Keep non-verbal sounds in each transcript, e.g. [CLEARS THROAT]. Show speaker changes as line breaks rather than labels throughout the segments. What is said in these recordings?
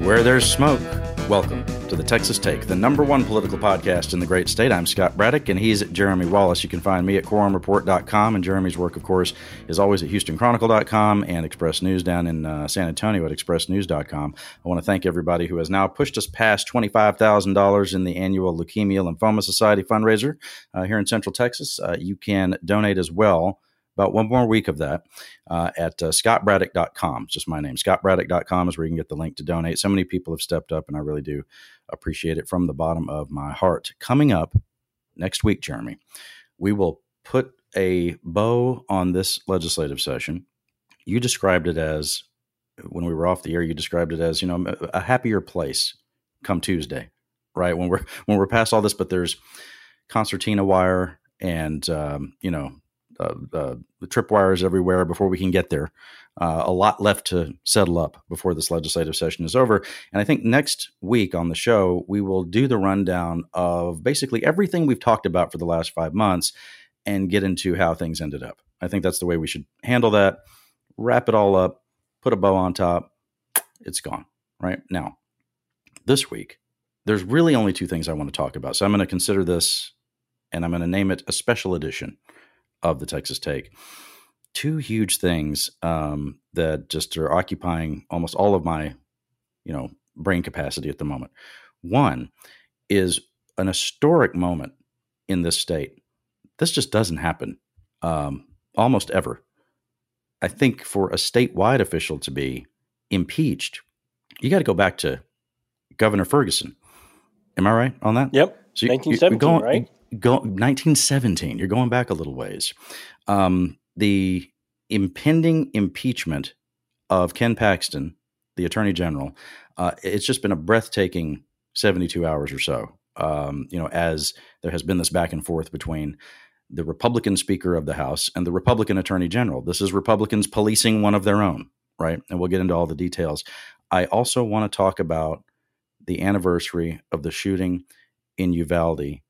Where there's smoke, welcome to the Texas Take, the number one political podcast in the great state. I'm Scott Braddock, and he's Jeremy Wallace. You can find me at quorumreport.com, and Jeremy's work, of course, is always at houstonchronicle.com and Express News down in uh, San Antonio at expressnews.com. I want to thank everybody who has now pushed us past $25,000 in the annual Leukemia Lymphoma Society fundraiser uh, here in Central Texas. Uh, you can donate as well about one more week of that uh, at uh, scottbraddock.com. It's just my name. Scottbraddock.com is where you can get the link to donate. So many people have stepped up, and I really do appreciate it from the bottom of my heart. Coming up next week, Jeremy, we will put a bow on this legislative session. You described it as, when we were off the air, you described it as, you know, a happier place come Tuesday, right? When we're when we're past all this, but there's concertina wire and um, you know uh, uh, the tripwires everywhere before we can get there. Uh, a lot left to settle up before this legislative session is over. And I think next week on the show, we will do the rundown of basically everything we've talked about for the last five months and get into how things ended up. I think that's the way we should handle that. Wrap it all up, put a bow on top. It's gone, right? Now, this week, there's really only two things I want to talk about. So I'm going to consider this and I'm going to name it a special edition of the Texas Take. Two huge things um, that just are occupying almost all of my, you know, brain capacity at the moment. One is an historic moment in this state. This just doesn't happen um, almost ever. I think for a statewide official to be impeached, you got to go back to Governor Ferguson. Am I right on that?
Yep. So you, 1917, right?
Go 1917. You're going back a little ways. Um, the impending impeachment of Ken Paxton, the Attorney General, uh, it's just been a breathtaking 72 hours or so. Um, you know, as there has been this back and forth between the Republican Speaker of the House and the Republican Attorney General. This is Republicans policing one of their own, right? And we'll get into all the details. I also want to talk about the anniversary of the shooting in Uvalde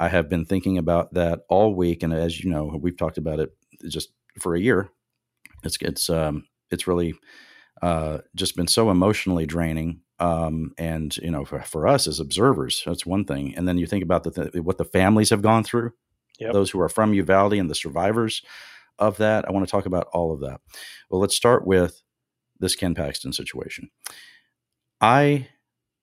I have been thinking about that all week, and as you know, we've talked about it just for a year. It's it's um, it's really uh, just been so emotionally draining. Um, and you know, for, for us as observers, that's one thing. And then you think about the th- what the families have gone through, yep. those who are from Uvalde and the survivors of that. I want to talk about all of that. Well, let's start with this Ken Paxton situation. I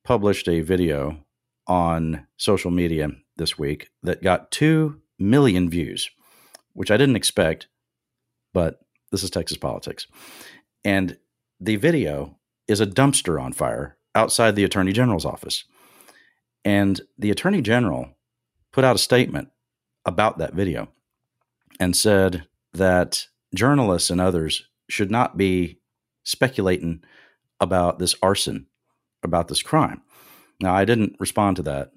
published a video on social media this week that got 2 million views, which I didn't expect, but this is Texas politics. And the video is a dumpster on fire outside the Attorney General's office. And the Attorney General put out a statement about that video and said that journalists and others should not be speculating about this arson, about this crime. Now, I didn't respond to that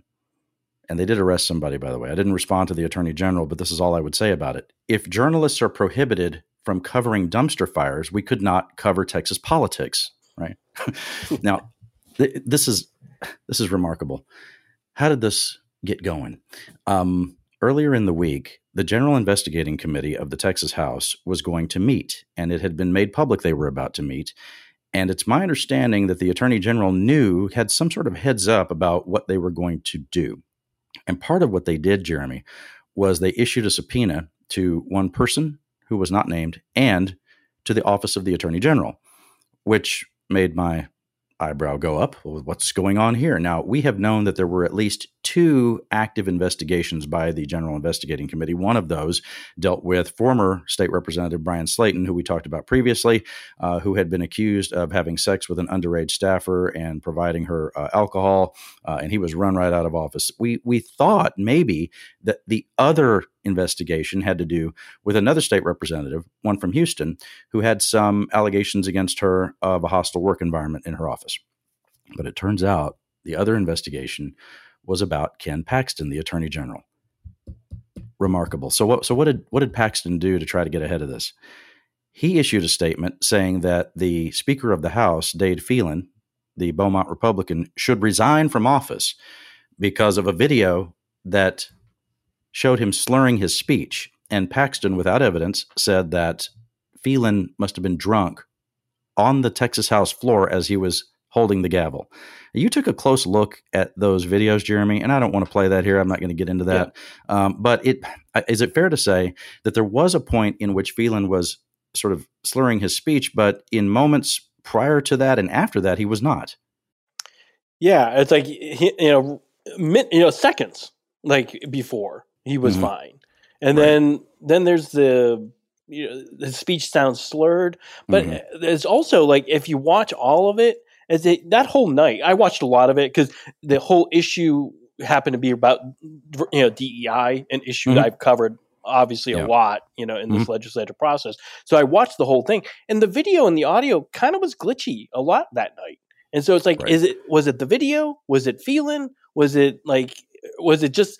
and they did arrest somebody, by the way. I didn't respond to the attorney general, but this is all I would say about it. If journalists are prohibited from covering dumpster fires, we could not cover Texas politics, right? [LAUGHS] now, th- this is this is remarkable. How did this get going? Um, earlier in the week, the General Investigating Committee of the Texas House was going to meet, and it had been made public they were about to meet. And it's my understanding that the Attorney General knew, had some sort of heads up about what they were going to do. And part of what they did, Jeremy, was they issued a subpoena to one person who was not named and to the office of the attorney general, which made my eyebrow go up. What's going on here? Now, we have known that there were at least two active investigations by the General Investigating Committee. One of those dealt with former State Representative Bryan Slaton, who we talked about previously, uh, who had been accused of having sex with an underage staffer and providing her uh, alcohol, uh, and he was run right out of office. We we thought maybe that the other investigation had to do with another state representative, one from Houston, who had some allegations against her of a hostile work environment in her office. But it turns out the other investigation was about Ken Paxton, the Attorney General. Remarkable. So what so what did what did Paxton do to try to get ahead of this? He issued a statement saying that the Speaker of the House, Dade Phelan, the Beaumont Republican, should resign from office because of a video that showed him slurring his speech. And Paxton, without evidence, said that Phelan must have been drunk on the Texas House floor as he was holding the gavel. You took a close look at those videos, Jeremy, and I don't want to play that here. I'm not going to get into that. Yeah. Um, but it is it fair to say that there was a point in which Phelan was sort of slurring his speech, but in moments prior to that and after that, he was not.
Yeah, it's like you know, you know, seconds like before he was mm-hmm. fine, and right. then then there's the you know the speech sounds slurred, but mm-hmm. there's also like if you watch all of it, as it, that whole night, I watched a lot of it because the whole issue happened to be about you know DEI, an issue mm-hmm. that I've covered obviously yeah. a lot, you know, in this mm-hmm. legislative process. So I watched the whole thing, and the video and the audio kind of was glitchy a lot that night. And so it's like, right. is it was it the video? Was it Phelan? Was it like was it just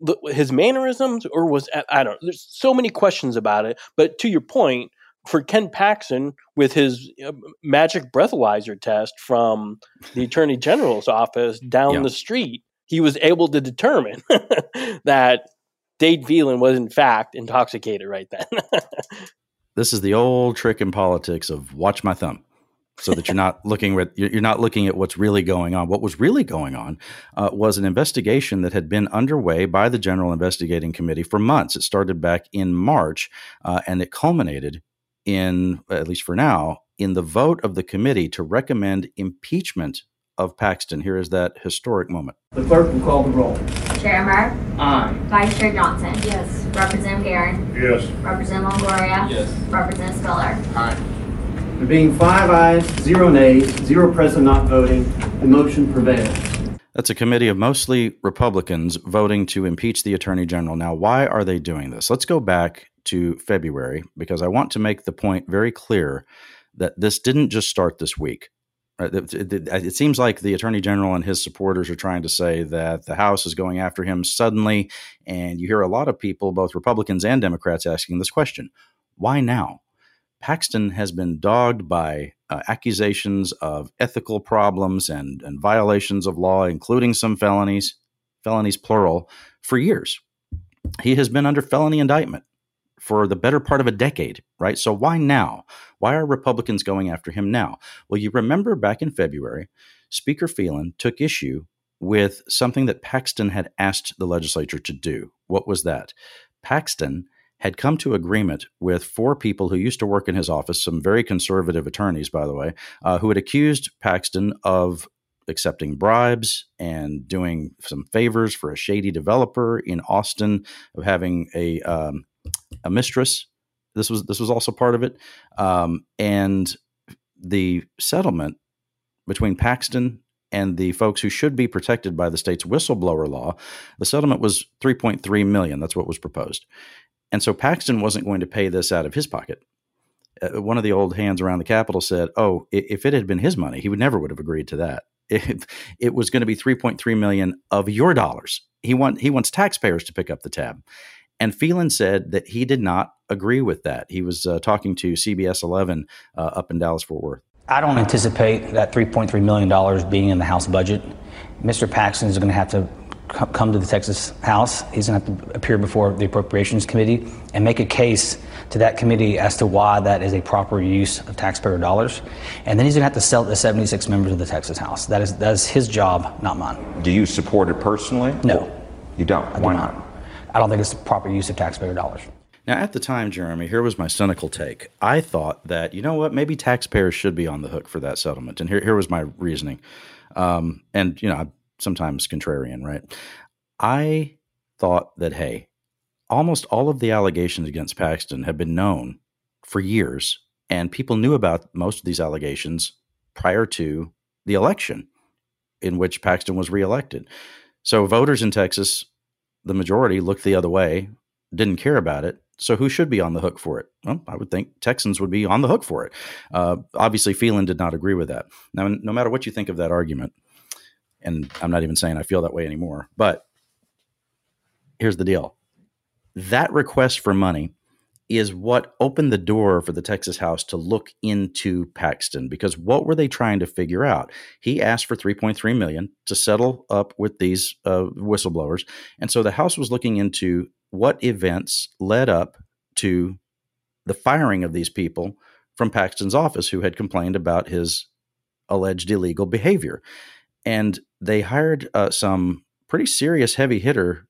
the, his mannerisms, or was I don't? There's so many questions about it. But to your point, for Ken Paxton with his uh, magic breathalyzer test from the Attorney General's office down yeah. the street, he was able to determine [LAUGHS] that Dade Phelan was in fact intoxicated right then. [LAUGHS]
this is the old trick in politics of watch my thumb so that you're not [LAUGHS] looking at you're not looking at what's really going on. What was really going on uh, was an investigation that had been underway by the General Investigating Committee for months. It started back in March, uh, and it culminated in at least for now in the vote of the committee to recommend impeachment of Paxton. Here is that historic moment.
The clerk will call the roll.
Chair Emmer?
Aye.
Vice Chair Johnson?
Yes.
Representative Geren?
Yes.
Representative Longoria?
Yes.
Representative Spiller?
Aye.
There being five ayes, zero nays, zero present not voting, the motion prevails.
That's a committee of mostly Republicans voting to impeach the Attorney General. Now, why are they doing this? Let's go back to February because I want to make the point very clear that this didn't just start this week. It seems like the Attorney General and his supporters are trying to say that the House is going after him suddenly. And you hear a lot of people, both Republicans and Democrats, asking this question why now? Paxton has been dogged by uh, accusations of ethical problems and, and violations of law, including some felonies, felonies plural, for years. He has been under felony indictment for the better part of a decade, right? So why now? Why are Republicans going after him now? Well, you remember back in February, Speaker Phelan took issue with something that Paxton had asked the legislature to do. What was that? Paxton had come to agreement with four people who used to work in his office, some very conservative attorneys, by the way, uh, who had accused Paxton of accepting bribes and doing some favors for a shady developer in Austin, of having a um, a mistress. This was this was also part of it, um, and the settlement between Paxton and the folks who should be protected by the state's whistleblower law, the settlement was 3.3 million. That's what was proposed. And so Paxton wasn't going to pay this out of his pocket. Uh, one of the old hands around the Capitol said, "Oh, if it had been his money, he would never would have agreed to that. [LAUGHS] It, it was going to be 3.3 million of your dollars. He want he wants taxpayers to pick up the tab." And Phelan said that he did not agree with that. He was uh, talking to CBS 11 uh, up in Dallas Fort Worth.
I don't anticipate that $3.3 million being in the House budget. Mr. Paxton is going to have to come to the Texas House. He's going to have to appear before the Appropriations Committee and make a case to that committee as to why that is a proper use of taxpayer dollars. And then he's going to have to sell it to 76 members of the Texas House. That is, that is his job, not mine.
Do you support it personally?
No.
You don't?
I
why
do not? I don't think it's the proper use of taxpayer dollars.
Now, at the time, Jeremy, here was my cynical take. I thought that, you know what, maybe taxpayers should be on the hook for that settlement. And here, here was my reasoning. Um, and, you know, I'm sometimes contrarian, right? I thought that, hey, almost all of the allegations against Paxton have been known for years, and people knew about most of these allegations prior to the election in which Paxton was reelected. So voters in Texas, the majority, looked the other way, didn't care about it. So who should be on the hook for it? Well, I would think Texans would be on the hook for it. Uh, obviously, Phelan did not agree with that. Now, no matter what you think of that argument, and I'm not even saying I feel that way anymore. But here's the deal that request for money is what opened the door for the Texas House to look into Paxton because what were they trying to figure out? He asked for 3.3 million to settle up with these uh, whistleblowers, and so the House was looking into what events led up to the firing of these people from Paxton's office who had complained about his alleged illegal behavior, and they hired uh, some pretty serious heavy hitter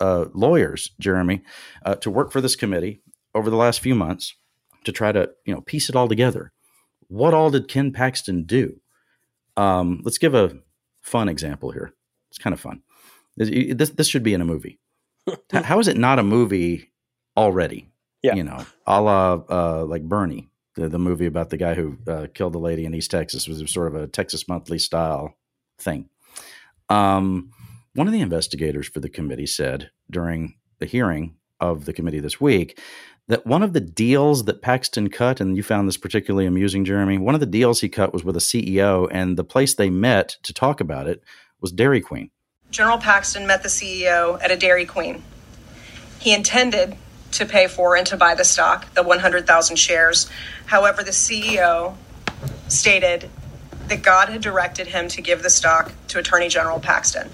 uh, lawyers, Jeremy, uh, to work for this committee over the last few months to try to you know piece it all together. What all did Ken Paxton do? Um, let's give a fun example here. It's kind of fun. This this should be in a movie. How is it not a movie already?
Yeah.
You know, a la uh, like Bernie, the, the movie about the guy who uh, killed the lady in East Texas was sort of a Texas Monthly style thing. Um, one of the investigators for the committee said during the hearing of the committee this week that one of the deals that Paxton cut, and you found this particularly amusing, Jeremy, one of the deals he cut was with a CEO, and the place they met to talk about it was Dairy Queen.
General Paxton met the CEO at a Dairy Queen. He intended to pay for and to buy the stock, the 100,000 shares. However, the CEO stated that God had directed him to give the stock to Attorney General Paxton,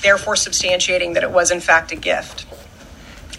therefore substantiating that it was in fact a gift.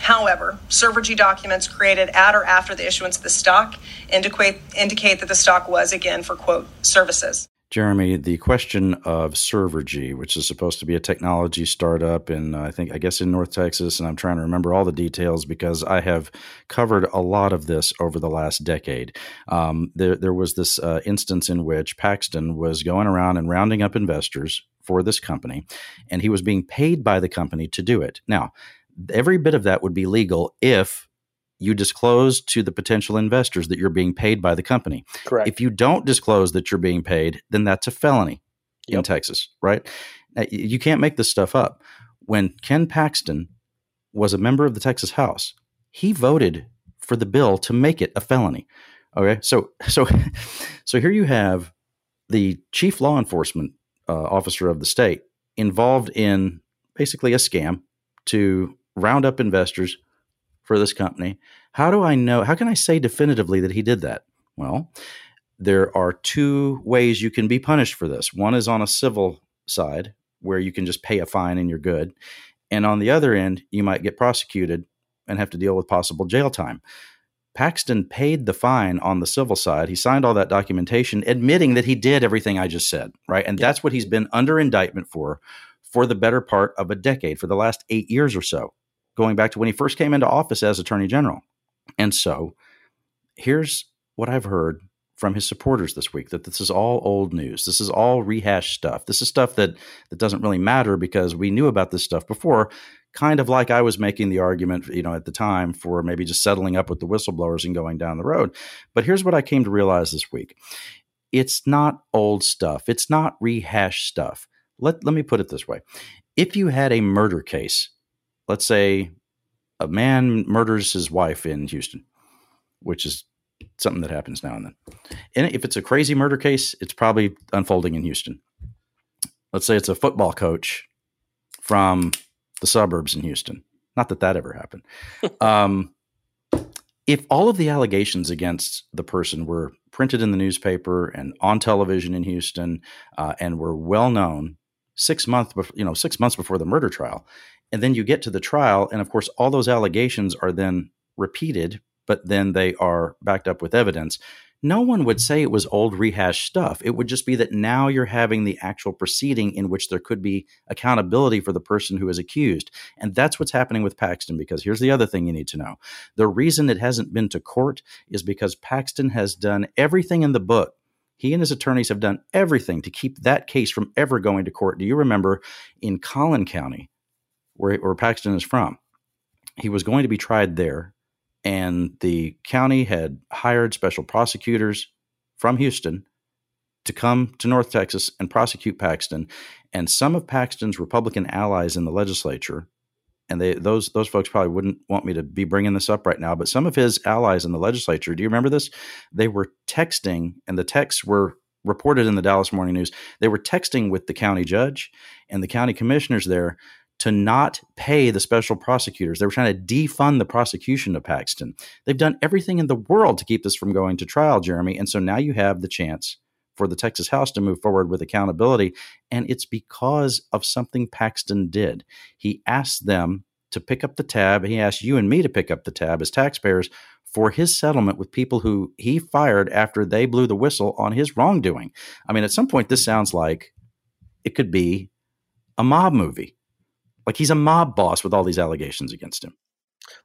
However, Servergy documents created at or after the issuance of the stock indicate, indicate that the stock was, again, for quote, services.
Jeremy, the question of Servergy, which is supposed to be a technology startup in, I think, I guess in North Texas, and I'm trying to remember all the details because I have covered a lot of this over the last decade. Um, there, there was this uh, instance in which Paxton was going around and rounding up investors for this company, and he was being paid by the company to do it. Now, every bit of that would be legal if you disclose to the potential investors that you're being paid by the company.
Correct.
If you don't disclose that you're being paid, then that's a felony
Yep.
in Texas, right? You can't make this stuff up. When Ken Paxton was a member of the Texas House, he voted for the bill to make it a felony. Okay, so [LAUGHS] so so here you have the chief law enforcement uh, officer of the state involved in basically a scam to round up investors for this company. How do I know? How can I say definitively that he did that? Well, there are two ways you can be punished for this. One is on a civil side, where you can just pay a fine and you're good. And on the other end, you might get prosecuted and have to deal with possible jail time. Paxton paid the fine on the civil side. He signed all that documentation admitting that he did everything I just said, right? And that's what he's been under indictment for for the better part of a decade, for the last eight years or so, going back to when he first came into office as Attorney General. And so here's what I've heard from his supporters this week that this is all old news. This is all rehashed stuff. This is stuff that that doesn't really matter because we knew about this stuff before, kind of like I was making the argument, you know, at the time for maybe just settling up with the whistleblowers and going down the road. But here's what I came to realize this week. It's not old stuff. It's not rehashed stuff. Let let me put it this way. If you had a murder case, let's say a man murders his wife in Houston, which is something that happens now and then. And if it's a crazy murder case, it's probably unfolding in Houston. Let's say it's a football coach from the suburbs in Houston. Not that that ever happened. [LAUGHS] um, if all of the allegations against the person were printed in the newspaper and on television in Houston uh, and were well known six months, bef- you know, six months before the murder trial, and then you get to the trial, and of course, all those allegations are then repeated but then they are backed up with evidence. No one would say it was old rehashed stuff. It would just be that now you're having the actual proceeding in which there could be accountability for the person who is accused. And that's what's happening with Paxton because here's the other thing you need to know. The reason it hasn't been to court is because Paxton has done everything in the book. He and his attorneys have done everything to keep that case from ever going to court. Do you remember in Collin County, where, where Paxton is from? He was going to be tried there and the county had hired special prosecutors from Houston to come to North Texas and prosecute Paxton. And some of Paxton's Republican allies in the legislature, and they those those folks probably wouldn't want me to be bringing this up right now, but some of his allies in the legislature, do you remember this? They were texting, and the texts were reported in the Dallas Morning News. They were texting with the county judge and the county commissioners there to not pay the special prosecutors. They were trying to defund the prosecution of Paxton. They've done everything in the world to keep this from going to trial, Jeremy. And so now you have the chance for the Texas House to move forward with accountability. And it's because of something Paxton did. He asked them to pick up the tab. He asked you and me to pick up the tab as taxpayers for his settlement with people who he fired after they blew the whistle on his wrongdoing. I mean, at some point, this sounds like it could be a mob movie. Like he's a mob boss with all these allegations against him.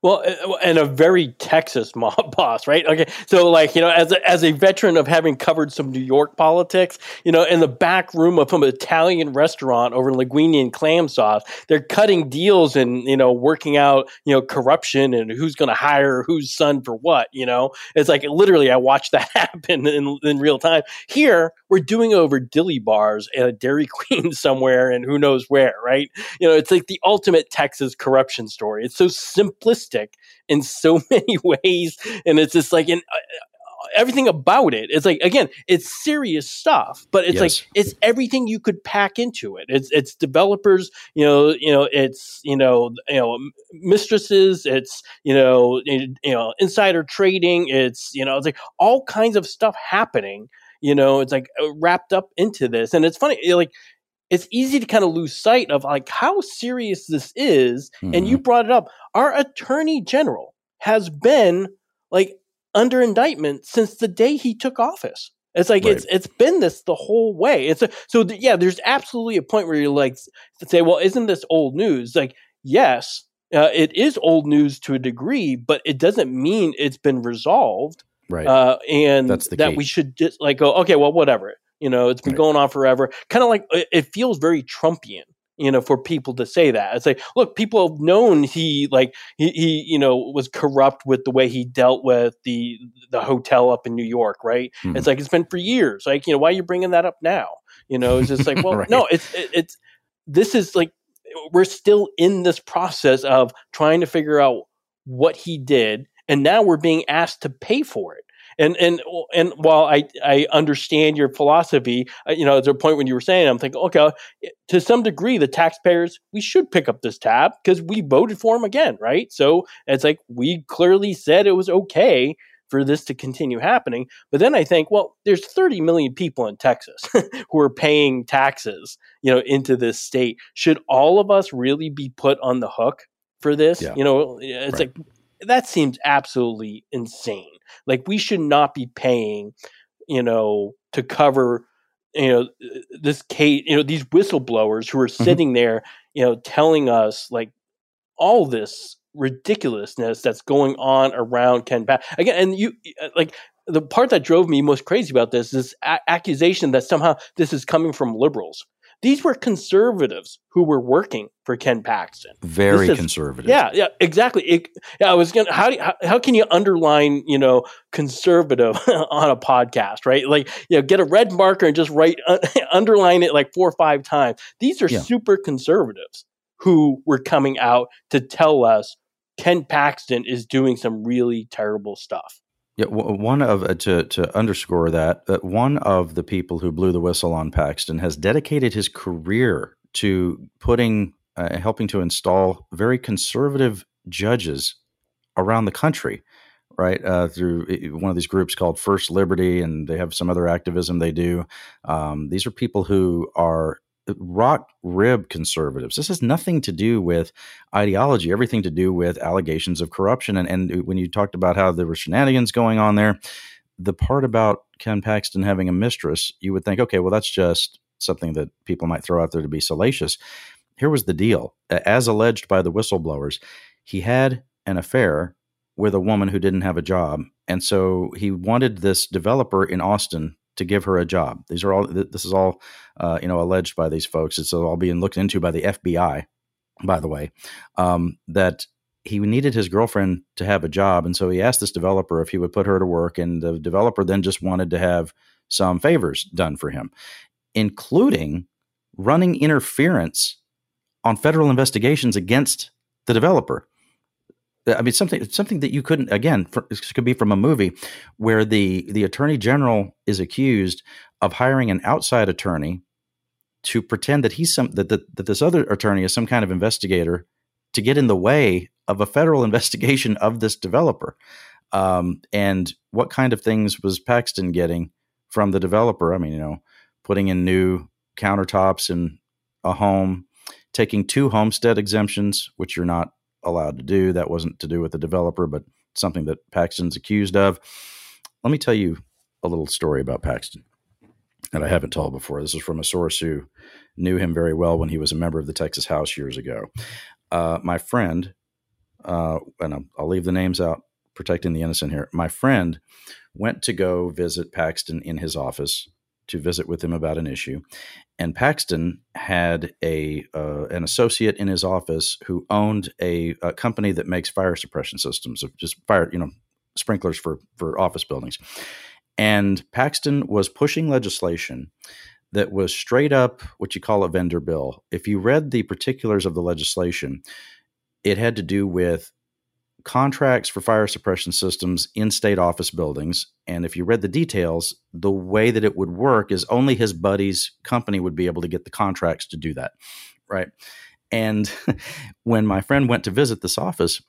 Uh, well, and a very Texas [LAUGHS] mob boss, right? Okay, so like you know, as a, as a veteran of having covered some New York politics, you know, in the back room of some Italian restaurant over linguine and clam sauce, they're cutting deals and you know working out you know corruption and who's going to hire whose son for what. You know, it's like literally I watched that [LAUGHS] happen in, in real time. Here, we're doing over dilly bars at a Dairy [LAUGHS] Queen somewhere and who knows where, right? You know, it's like the ultimate Texas corruption story. It's so simplistic in so [LAUGHS] many ways, and it's just like in uh, everything about it. It's like again, it's serious stuff, but it's yes. like it's everything you could pack into it. It's it's developers, you know, you know, it's you know, you know, mistresses. It's you know, you know, insider trading. It's you know, it's like all kinds of stuff happening. You know, it's like uh, wrapped up into this, and it's funny, like it's easy to kind of lose sight of like how serious this is. Mm-hmm. And you mm-hmm. brought it up. Our attorney general has been like under indictment since the day he took office. It's like right. it's it's been this the whole way. It's a, so th- yeah. There's absolutely a point where you're like say, well, isn't this old news? Like yes, uh, it is old news to a degree, but it doesn't mean it's been resolved.
Right.
Uh, and that key. we should just like go, okay, well, whatever. You know, it's been right. going on forever. Kind of like it feels very Trumpian you know, for people to say that. It's like, look, people have known he like he, he you know was corrupt with the way he dealt with the the hotel up in New York, right? Mm-hmm. It's like it's been for years. Like, you know, why are you bringing that up now? You know, it's just like, [LAUGHS] well, right. no, it's it, it's this is like we're still in this process of trying to figure out what he did, and now we're being asked to pay for it and and and while I I understand your philosophy, uh, you know, at a point when you were saying, I'm thinking, okay, to some degree, the taxpayers we should pick up this tab because we voted for him again, right? So it's like we clearly said it was okay for this to continue happening. But then I think, well, there's 30 million people in Texas [LAUGHS] who are paying taxes, you know, into this state. Should all of us really be put on the hook for this? Yeah. You know, it's right. like that seems absolutely insane. Like we should not be paying, you know, to cover, you know, this case, you know, these whistleblowers who are mm-hmm. sitting mm-hmm. there, you know, telling us like all this ridiculousness that's going on around Ken Pat again. And you uh, like the part that drove me most crazy about this is a- accusation that somehow this is coming from liberals. These were conservatives who were working for Ken Paxton.
Very is, conservative.
Yeah, yeah, exactly. It, yeah, I was gonna. How, do, how how can you underline you know conservative [LAUGHS] on a podcast, right? Like you know, get a red marker and just write uh, [LAUGHS] underline it like four or five times. These are yeah. super conservatives who were coming out to tell us Ken Paxton is doing some really terrible stuff.
Yeah, one of uh, to to underscore that that one of the people who blew the whistle on Paxton has dedicated his career to putting uh, helping to install very conservative judges around the country, right? Uh, through one of these groups called First Liberty, and they have some other activism they do. Um, these are people who are rock rib conservatives. This has nothing to do with ideology, everything to do with allegations of corruption. And, and uh, when you talked about how there were shenanigans going on there, the part about Ken Paxton having a mistress, you would think, okay, well, that's just something that people might throw out there to be salacious. Here was the deal. As alleged by the whistleblowers, he had an affair with a woman who didn't have a job. And so he wanted this developer in Austin to give her a job. These are all. This is all, uh, you know, alleged by these folks. It's all being looked into by the FBI, by the way. Um, that he needed his girlfriend to have a job, and so he asked this developer if he would put her to work. And the developer then just wanted to have some favors done for him, including running interference on federal investigations against the developer. I mean, something something that you couldn't again for, could be from a movie where the the attorney general is accused of hiring an outside attorney to pretend that he's some that, that that this other attorney is some kind of investigator to get in the way of a federal [LAUGHS] investigation of this developer. Um, and what kind of things was Paxton getting from the developer? I mean, you know, putting in new countertops in a home, taking two homestead exemptions, which you're not allowed to do. That wasn't to do with the developer, but something that Paxton's accused of. Let me tell you a little story about Paxton that I haven't told before. This is from a source who knew him very well when he was a member of the Texas House years ago. Uh, my friend, uh, and I'll, I'll leave the names out, protecting the innocent here. My friend went to go visit Paxton in his office to visit with him about an issue, and Paxton had a uh, an associate in his office who owned a, a, company that makes fire suppression systems, of just fire, you know, sprinklers for for office buildings. And Paxton was pushing legislation that was straight up what you call a vendor bill. If you read the particulars of the legislation, it had to do with contracts for fire suppression systems in state office buildings. And if you read the details, the way that it would work is only his buddy's company would be able to get the contracts to do that. Right. And [LAUGHS] when my friend went to visit this office,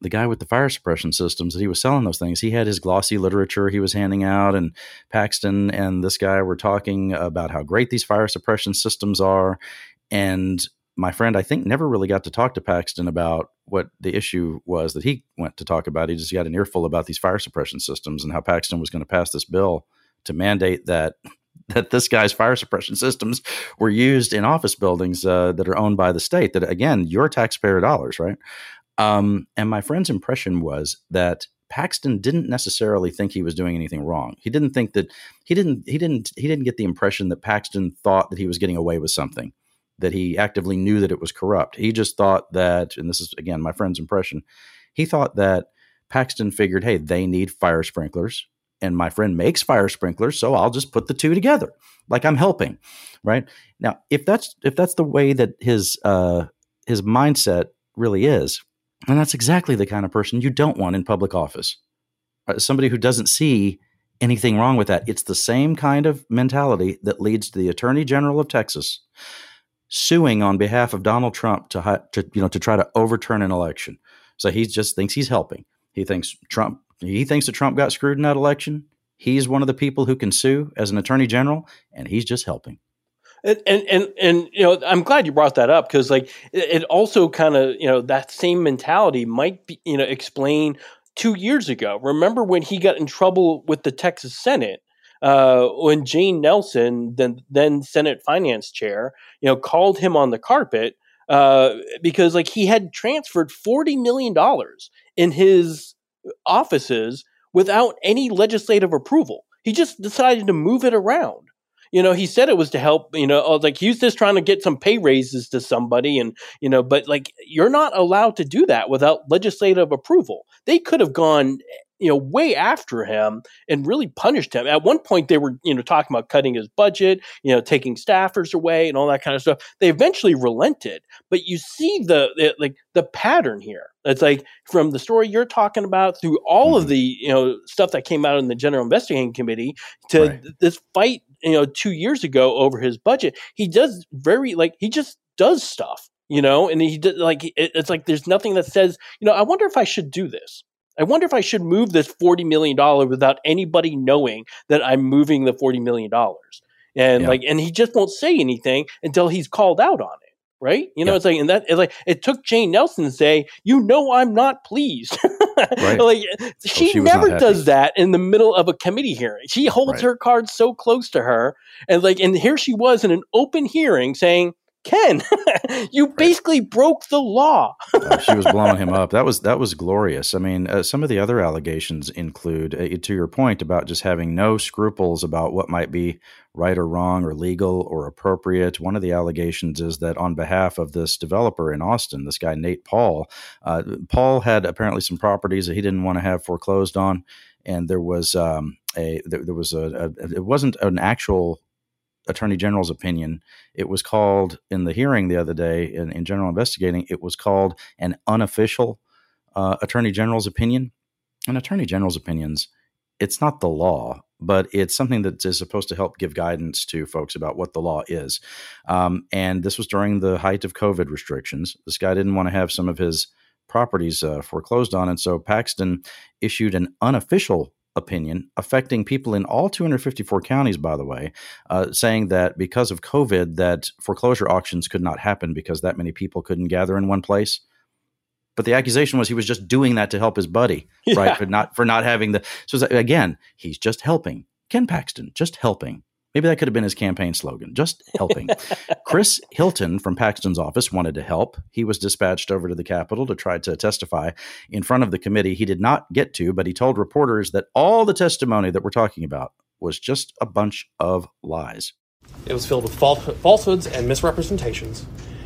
the guy with the fire suppression systems that he was selling those things, he had his glossy literature he was handing out, and Paxton and this guy were talking about how great these fire suppression systems are. And my friend, I think, never really got to talk to Paxton about what the issue was that he went to talk about. He just got an earful about these fire suppression systems and how Paxton was going to pass this bill to mandate that [LAUGHS] that this guy's fire suppression systems were used in office buildings uh, that are owned by the state. That again, your taxpayer dollars, right? Um, and my friend's impression was that Paxton didn't necessarily think he was doing anything wrong. He didn't think that he didn't he didn't he didn't get the impression that Paxton thought that he was getting away with something that he actively knew that it was corrupt. He just thought that, and this is again my friend's impression, he thought that Paxton figured, hey, they need fire sprinklers, and my friend makes fire sprinklers, so I'll just put the two together, like I'm helping, right? Now, if that's if that's the way that his uh, his mindset really is, and that's exactly the kind of person you don't want in public office. Uh, somebody who doesn't see anything wrong with that. It's the same kind of mentality that leads to the Attorney General of Texas suing on behalf of Donald Trump to, to you know to try to overturn an election. So he just thinks he's helping. He thinks Trump he thinks that Trump got screwed in that election. He's one of the people who can sue as an attorney general, and he's just helping.
And and and, you know, I'm glad you brought that up because like it, it also kind of you know that same mentality might be you know explain two years ago. Remember when he got in trouble with the Texas Senate? Uh, when Jane Nelson, then then Senate Finance Chair, you know, called him on the carpet uh, because like he had transferred forty million dollars in his offices without any legislative approval. He just decided to move it around you know, he said it was to help, you know, oh, like he was just trying to get some pay raises to somebody. And, you know, but like you're not allowed to do that without legislative approval. They could have gone, you know, way after him and really punished him. At one point, they were, you know, talking about cutting his budget, you know, taking staffers away and all that kind of stuff. They eventually relented, but you see the, the like the pattern here. It's like from the story you're talking about through all mm-hmm. of the, you know, stuff that came out in the General Investigating Committee to right. this fight, you know, two years ago over his budget. He does very like he just does stuff you know and he did like it's like there's nothing that says you know i wonder if i should do this I wonder if I should move this $40 million without anybody knowing that I'm moving the $40 million. And yeah. like, and he just won't say anything until he's called out on it. Right. You know, yeah. it's like, and that, it's like, it took Jane Nelson to say, you know, I'm not pleased. [LAUGHS] right. Like, she, oh, she never does that in the middle of a committee hearing. She holds right. her cards so close to her. And like, and here she was in an open hearing saying, Ken, [LAUGHS] you basically broke the law. [LAUGHS]
uh, she was blowing him up. That was that was glorious. I mean, uh, some of the other allegations include, uh, to your point about just having no scruples about what might be right or wrong or legal or appropriate. One of the allegations is that on behalf of this developer in Austin, this guy Nate Paul, uh, Paul had apparently some properties that he didn't want to have foreclosed on, and there was um, a there, there was a, a it wasn't an actual attorney general's opinion. It was called in the hearing the other day in, in general investigating. It was called an unofficial uh, attorney general's opinion. And attorney general's opinions, it's not the law, but it's something that is supposed to help give guidance to folks about what the law is. Um, and this was during the height of COVID restrictions. This guy didn't want to have some of his properties uh, foreclosed on, and so Paxton issued an unofficial opinion affecting people in all 254 counties by the way uh, saying that because of covid that foreclosure auctions could not happen because that many people couldn't gather in one place. But the accusation was he was just doing that to help his buddy [LAUGHS]
Yeah.
right for not for not having the so again he's just helping. Ken paxton just helping maybe that could have been his campaign slogan just helping. [LAUGHS] Chris hilton from paxton's office wanted to help. He was dispatched over to the capitol to try to testify in front of the committee he did not get to but he told reporters that all the testimony that we're talking about was just a bunch of lies.
It was filled with falsehoods and misrepresentations,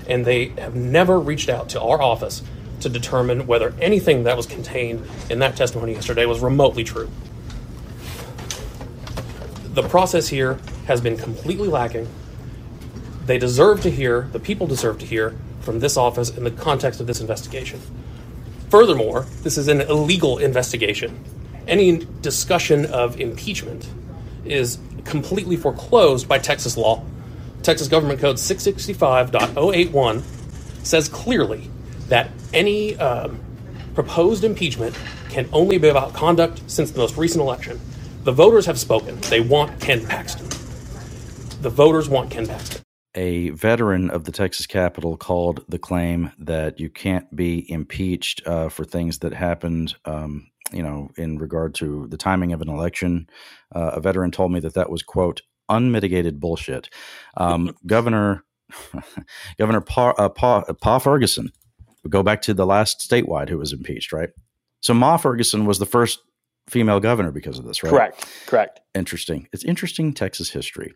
and they have never reached out to our office to determine whether anything that was contained in that testimony yesterday was remotely true. The process here has been completely lacking. They deserve to hear, the people deserve to hear from this office in the context of this investigation. Furthermore, this is an illegal investigation. Any discussion of impeachment is completely foreclosed by Texas law. Texas Government Code 665.081 says clearly that any um, proposed impeachment can only be about conduct since the most recent election. The voters have spoken. They want Ken Paxton. The voters want Ken Paxton.
a veteran of the Texas Capitol called the claim that you can't be impeached uh, for things that happened, um, you know, in regard to the timing of an election. Uh, a veteran told me that that was quote unmitigated bullshit. Um, [LAUGHS] Governor [LAUGHS] Governor Pa, uh, pa, pa Ferguson. We go back to the last statewide who was impeached, right? So Ma Ferguson was the first female governor because of this, right?
Correct. Correct.
interesting. It's interesting Texas history.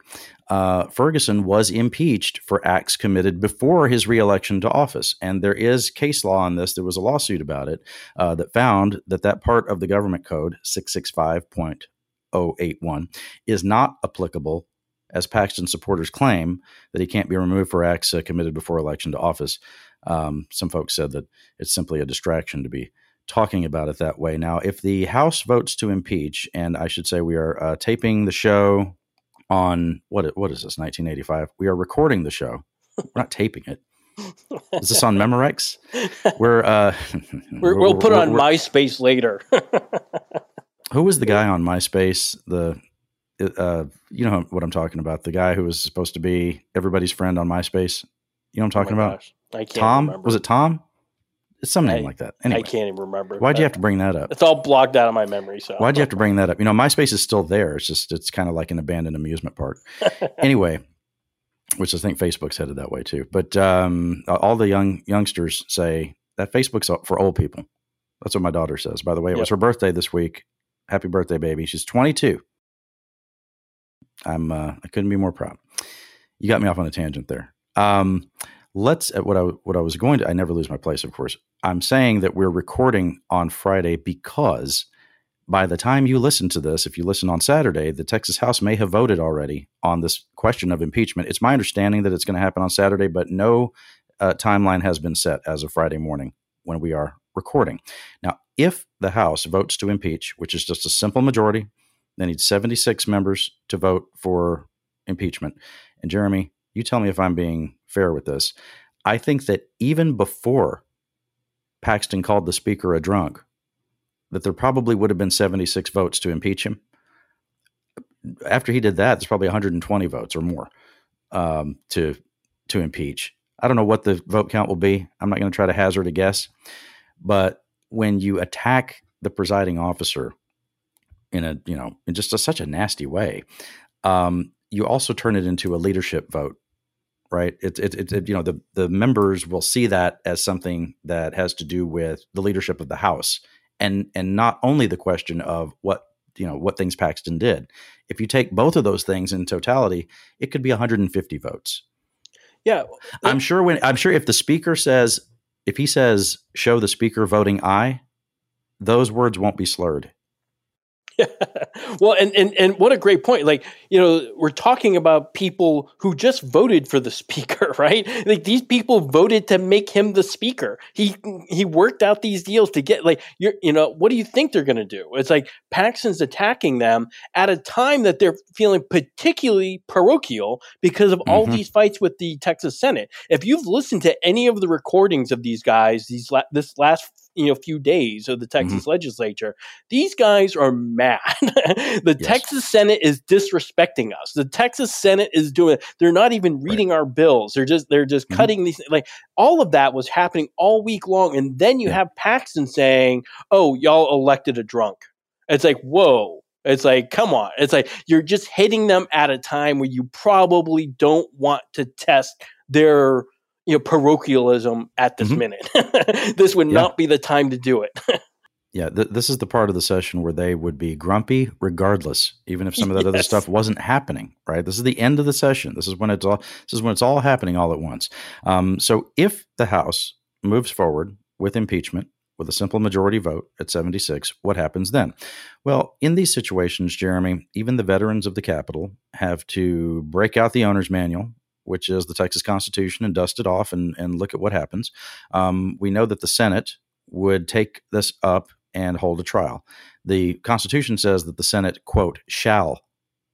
Uh, Ferguson was impeached for acts committed before his reelection to office, and there is case law on this. There was a lawsuit about it uh, that found that that part of the government code six six five point oh eight one is not applicable. As Paxton supporters claim that he can't be removed for acts uh, committed before election to office, um, some folks said that it's simply a distraction to be talking about it that way. Now, if the House votes to impeach, and I should say we are uh, taping the show on what what is this 1985? We are recording the show. We're not taping it. Is this on Memorex? [LAUGHS] We're uh,
We're, we'll put on MySpace later. [LAUGHS]
Who was the guy on MySpace? The uh, you know what I'm talking about. The guy who was supposed to be everybody's friend on MySpace. You know what I'm talking
Oh
about?
gosh.
Tom?
remember.
Was it Tom? It's some name
I-
like that. Anyway, I
can't even remember.
why'd you have to bring that up?
It's all blocked out of my memory. So
Why'd you have to bring that up? You know, MySpace is still there. It's just it's kind of like an abandoned amusement park. [LAUGHS] anyway, which I think Facebook's headed that way too. But um, all the young youngsters say that Facebook's for old people. That's what my daughter says. By the way, it was her birthday this week. Happy birthday, baby! She's 22. I'm uh, I couldn't be more proud. You got me off on a tangent there. Um, let's uh, what I what I was going to. I never lose my place, of course. I'm saying that we're recording on Friday because by the time you listen to this, if you listen on Saturday, the Texas House may have voted already on this question of impeachment. It's my understanding that it's going to happen on Saturday, but no uh, timeline has been set as of Friday morning when we are recording. Now, if the House votes to impeach, which is just a simple majority, they need 76 members to vote for impeachment. And Jeremy, you tell me if I'm being fair with this. I think that even before Paxton called the speaker a drunk, that there probably would have been 76 votes to impeach him. After he did that, there's probably 120 votes or more um, to to impeach. I don't know what the vote count will be. I'm not going to try to hazard a guess, but when you attack the presiding officer in a you know in just a, such a nasty way, um, you also turn it into a leadership vote right? It's it, it, it, you know the the members will see that as something that has to do with the leadership of the House, and and not only the question of what you know what things Paxton did. If you take both of those things in totality, it could be 150 votes.
yeah,
I'm sure when I'm sure if the speaker says if he says show the speaker voting aye, those words won't be slurred. [LAUGHS]
well, and, and and what a great point. Like, you know, we're talking about people who just voted for the [LAUGHS] speaker, right? Like these people voted to make him the speaker. He he worked out these deals to get like you're you know, what do you think they're gonna do? It's like Paxton's attacking them at a time that they're feeling particularly parochial because of mm-hmm. all these fights with the Texas Senate. If you've listened to any of the recordings of these guys, these la- this last you know few days of the Texas mm-hmm. legislature. These guys are mad. [LAUGHS] the yes. Texas Senate is disrespecting us. The Texas Senate is doing. They're not even reading right. our bills. They're just they're just mm-hmm. cutting these. Like all of that was happening all week long, and then you yeah. have Paxton saying, "Oh, y'all elected a drunk." It's like whoa. It's like, come on. It's like you're just hitting them at a time where you probably don't want to test their you know parochialism at this mm-hmm. minute. [LAUGHS] this would yeah. not be the time to do it. [LAUGHS]
yeah, th- this is the part of the session where they would be grumpy regardless, even if some of that yes. other stuff wasn't happening. Right. This is the end of the session. This is when it's all. This is when it's all happening all at once. Um, so if the House moves forward with impeachment with a simple majority vote at 76, what happens then? Well, in these situations, Jeremy, even the veterans of the Capitol have to break out the owner's manual which is the Texas Constitution, and dust it off and, and look at what happens. Um, we know that the Senate would take this up and hold a trial. The Constitution says that the Senate, quote, shall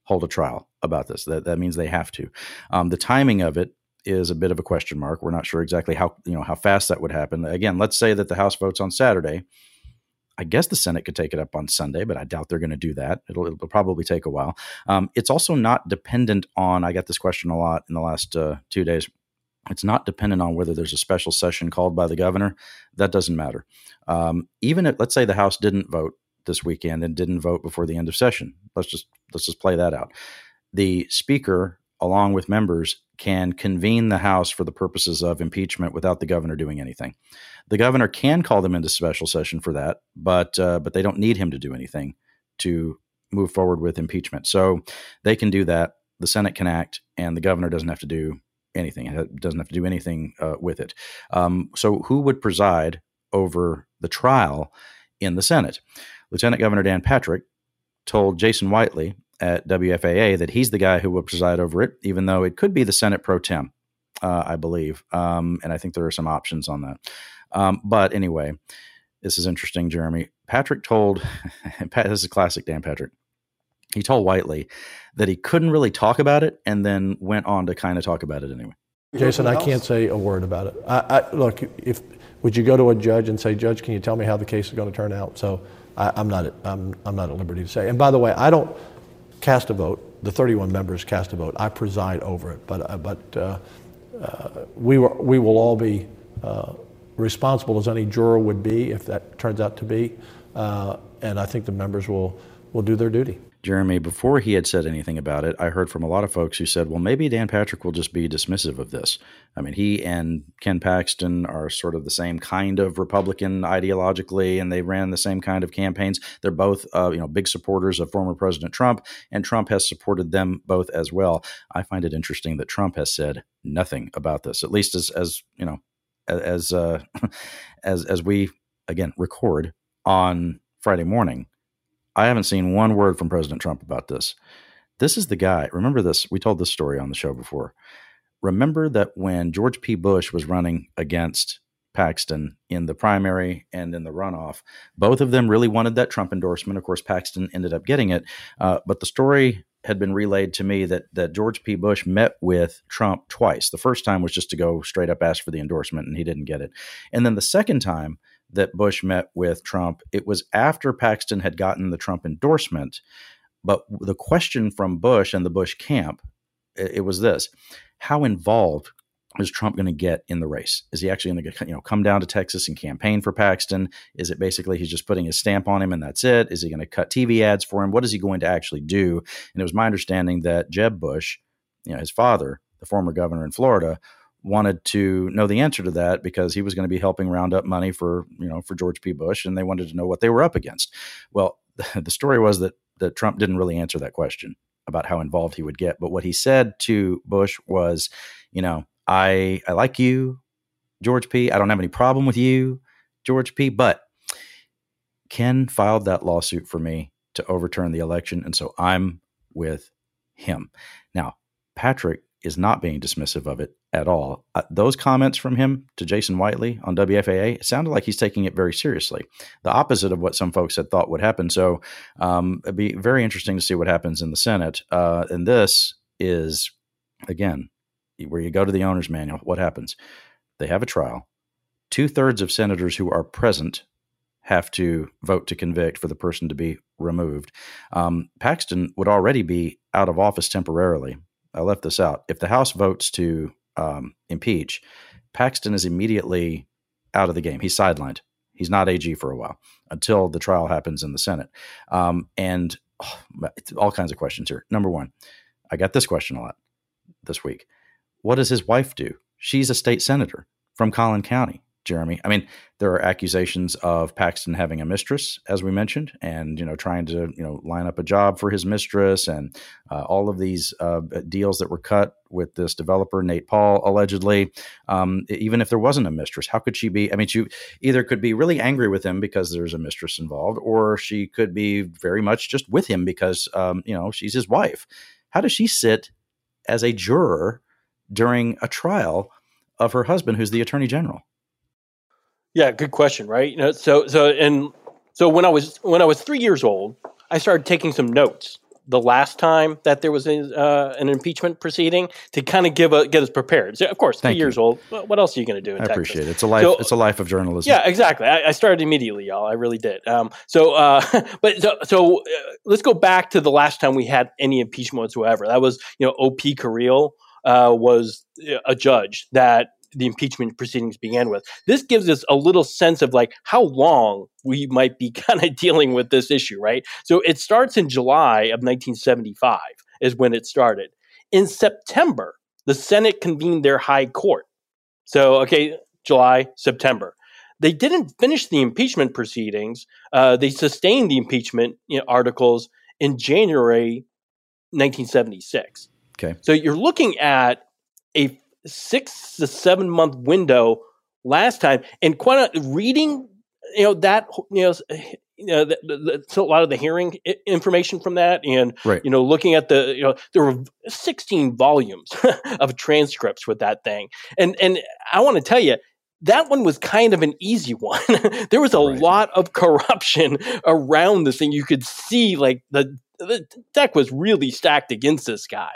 hold a trial about this. That, that means they have to. Um, the timing of it is a bit of a question mark. We're not sure exactly how you know how fast that would happen. Again, let's say that the House votes on Saturday. I guess the Senate could take it up on Sunday, but I doubt they're going to do that. It'll, it'll probably take a while. Um, it's also not dependent on, I got this question a lot in the last uh, two days. It's not dependent on whether there's a special session called by the governor. That doesn't matter. Um, even if, let's say, the House didn't vote this weekend and didn't vote before the end of session. Let's just let's just play that out. The speaker, along with members, can convene the House for the purposes of impeachment without the governor doing anything. The governor can call them into special session for that, but uh, but they don't need him to do anything to move forward with impeachment. So they can do that. The Senate can act, and the governor doesn't have to do anything. It doesn't have to do anything uh, with it. Um, so who would preside over the trial in the Senate? Lieutenant Governor Dan Patrick told Jason Whitely at WFAA that he's the guy who will preside over it, even though it could be the Senate pro tem, uh, I believe. Um, and I think there are some options on that. Um, but anyway, this is interesting, Jeremy. Patrick told, [LAUGHS] this is a classic Dan Patrick. He told Whitely that he couldn't really talk about it and then went on to kind of talk about it anyway.
Jason, I can't say a word about it. I, I, look, if would you go to a judge and say, Judge, can you tell me how the case is going to turn out? So I, am not, I'm, I'm not at liberty to say. And by the way, I don't cast a vote. The 31 members cast a vote. I preside over it, but uh, but uh, uh, we were, we will all be uh, responsible as any juror would be if that turns out to be, uh, and I think the members will will do their duty.
Jeremy, before he had said anything about it, I heard from a lot of folks who said, well, maybe Dan Patrick will just be dismissive of this. I mean, he and Ken Paxton are sort of the same kind of Republican ideologically, and they ran the same kind of campaigns. They're both, uh, you know, big supporters of former President Trump, and Trump has supported them both as well. I find it interesting that Trump has said nothing about this, at least as, as you know, as uh, [LAUGHS] as as we again record on Friday morning. I haven't seen one word from President Trump about this. This is the guy. Remember this? We told this story on the show before. Remember that when George P. Bush was running against Paxton in the primary and in the runoff, both of them really wanted that Trump endorsement. Of course, Paxton ended up getting it. Uh, but the story had been relayed to me that that George P. Bush met with Trump twice. The first time was just to go straight up ask for the endorsement, and he didn't get it. And then the second time that Bush met with Trump, it was after Paxton had gotten the Trump endorsement. But the question from Bush and the Bush camp, it, was this: How involved is Trump going to get in the race? Is he actually going to you know come down to Texas and campaign for Paxton? Is it basically he's just putting his stamp on him and that's it? Is he going to cut TV ads for him? What is he going to actually do? And it was my understanding that Jeb Bush, you know, his father, the former governor in Florida, wanted to know the answer to that because he was going to be helping round up money for you know for George P. Bush, and they wanted to know what they were up against. Well, [LAUGHS] the story was that that Trump didn't really answer that question about how involved he would get, but what he said to Bush was, you know, I I like you, George P. I don't have any problem with you, George P. But Ken filed that lawsuit for me to overturn the election. And so I'm with him. Now, Patrick is not being dismissive of it at all. Uh, those comments from him to Jason Whitely on WFAA sounded like he's taking it very seriously. The opposite of what some folks had thought would happen. So um, it'd be very interesting to see what happens in the Senate. Uh, and this is, again, where you go to the owner's manual. What happens? They have a trial. Two thirds of senators who are present have to vote to convict for the person to be removed. Um, Paxton would already be out of office temporarily. I left this out. If the House votes to um, impeach, Paxton is immediately out of the game. He's sidelined. He's not AG for a while until the trial happens in the Senate. Um, and oh, all kinds of questions here. Number one, I got this question a lot this week. What does his wife do? She's a state senator from Collin County. Jeremy. I mean, there are accusations of Paxton having a mistress, as we mentioned, and you know, trying to you know line up a job for his mistress, and uh, all of these uh, deals that were cut with this developer Nate Paul allegedly. Um, even if there wasn't a mistress, how could she be? I mean, she either could be really angry with him because there's a mistress involved, or she could be very much just with him because um, you know she's his wife. How does she sit as a juror during a trial of her husband, who's the attorney general?
Yeah, good question, right? You know, so so and so when I was when I was three years old, I started taking some notes the last time that there was a, uh, an impeachment proceeding to kind of give a, get us prepared. So of course, three Thank years you. old. What else are you going to do?
I Texas? appreciate it. It's a life. So, it's a life of journalism.
Yeah, exactly. I, I started immediately, y'all. I really did. Um, so, uh, [LAUGHS] but so, so uh, let's go back to the last time we had any impeachment whatsoever. That was you know O.P. Carrillo uh, was a judge that the impeachment proceedings began with. This gives us a little sense of like how long we might be [LAUGHS] kind of dealing with this issue, right? So it starts in July of 1975 is when it started. In September, the Senate convened their high court. So okay, July, September. They didn't finish the impeachment proceedings. Uh, they sustained the impeachment you know, articles in January 1976.
Okay.
So you're looking at a six to seven month window last time, and quite a, reading, you know that you know. You know, the, the, so a lot of the hearing information from that, and right. you know, looking at the, you know, there were 16 volumes [LAUGHS] of transcripts with that thing, and and I want to tell you, that one was kind of an easy one. [LAUGHS] there was a right. lot of corruption [LAUGHS] around this thing. You could see like the the deck was really stacked against this guy.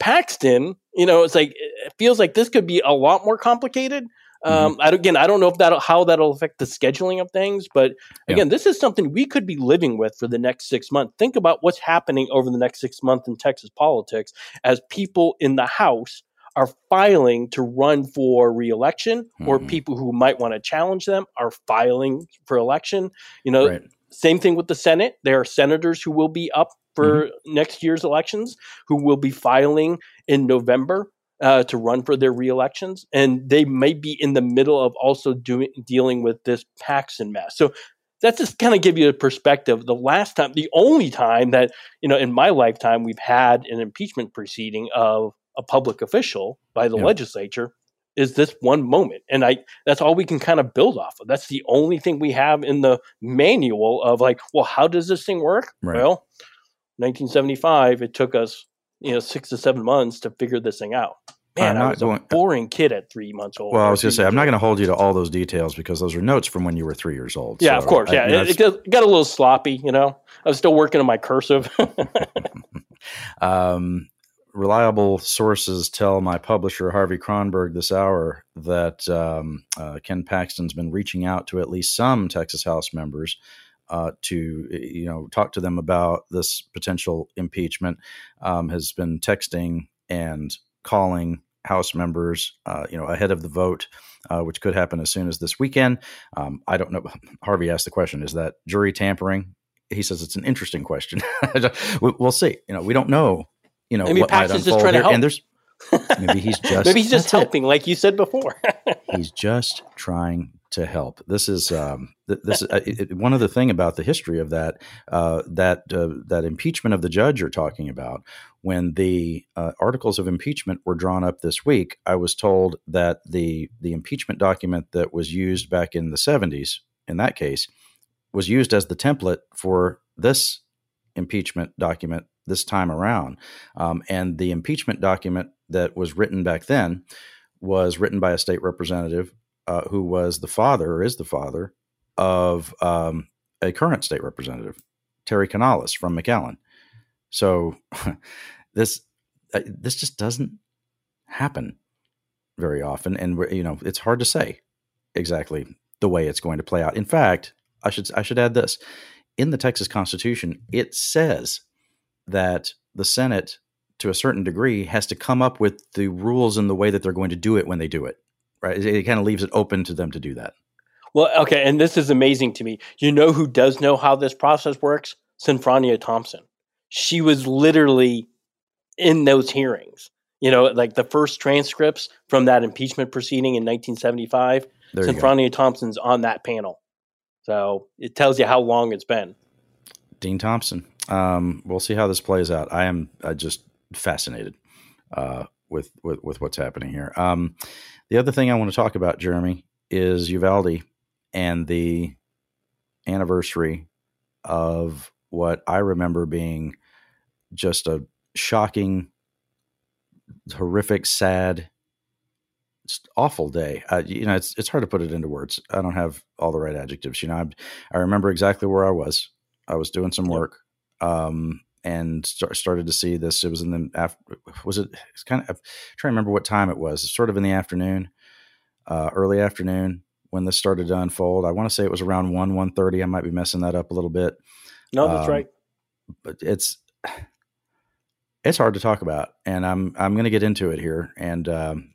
Paxton, you know, it's like it feels like this could be a lot more complicated. Um, mm-hmm. I, again, I don't know if that how that'll affect the scheduling of things, but again, yeah. this is something we could be living with for the next six months. Think about what's happening over the next six months in Texas politics as people in the House are filing to run for reelection, mm-hmm. or people who might want to challenge them are filing for election. You know, right. Same thing with the Senate. There are senators who will be up for mm-hmm. next year's elections who will be filing in November uh, to run for their reelections, and they may be in the middle of also doing dealing with this Paxton mess. So that's just kind of give you a perspective. The last time, the only time that you know in my lifetime we've had an impeachment proceeding of a public official by the yeah. legislature is this one moment and i that's all we can kind of build off of that's the only thing we have in the manual of like well how does this thing work right. well 1975, it took us you know six to seven months to figure this thing out. Man, I was going, a boring kid at three months old.
Well, I was going to say, I'm not going to hold you to all those details because those are notes from when you were three years old.
Yeah, so of course. I, yeah, know, it, it, got a little sloppy. You know, I was still working on my cursive. [LAUGHS]
um, reliable sources tell my publisher Harvey Kronberg this hour that um, uh, Ken Paxton's been reaching out to at least some Texas House members uh, to you know talk to them about this potential impeachment. Um, has been texting and calling House members, uh, you know, ahead of the vote, uh, which could happen as soon as this weekend. Um, I don't know. [LAUGHS] Harvey asked the question: Is that jury tampering? He says it's an interesting question. [LAUGHS] we'll see. You know, we don't know. You know,
maybe what might unfold here. And
there's maybe he's [LAUGHS] just
maybe he's just helping, it. like you said before. [LAUGHS]
he's just trying to help. This is um, this is uh, it, one of the thing about the history of that uh, that uh, that impeachment of the judge you're talking about. When the uh, articles of impeachment were drawn up this week, I was told that the the impeachment document that was used back in the 70s, in that case, was used as the template for this impeachment document this time around. Um, and the impeachment document that was written back then was written by a state representative uh, who was the father or is the father of um, a current state representative, Terry Canales from McAllen. So [LAUGHS] this uh, this just doesn't happen very often, and you know it's hard to say exactly the way it's going to play out. In fact, I should I should add this: in the Texas Constitution, it says that the Senate, to a certain degree, has to come up with the rules and the way that they're going to do it when they do it. Right? It, it kind of leaves it open to them to do that.
Well, okay, and this is amazing to me. You know who does know how this process works? Senfronia Thompson. She was literally in those hearings. You know, like the first transcripts from that impeachment proceeding in 1975. Senfronia Thompson's on that panel. So it tells you how long it's been.
Dean Thompson. Um, we'll see how this plays out. I am uh, just fascinated uh, with, with, with what's happening here. Um, the other thing I want to talk about, Jeremy, is Uvalde and the anniversary of what I remember being just a shocking, horrific, sad, awful day. Uh, you know, it's it's hard to put it into words. I don't have all the right adjectives. You know, I, I remember exactly where I was. I was doing some work, um, and start, started to see this. It was in the after. Was it? It's kind of. I'm trying to remember what time it was. It's sort of in the afternoon, uh, early afternoon when this started to unfold. I want to say it was around one one thirty. I might be messing that up a little bit.
No, that's um, right.
But it's it's hard to talk about, and I'm I'm going to get into it here, and um,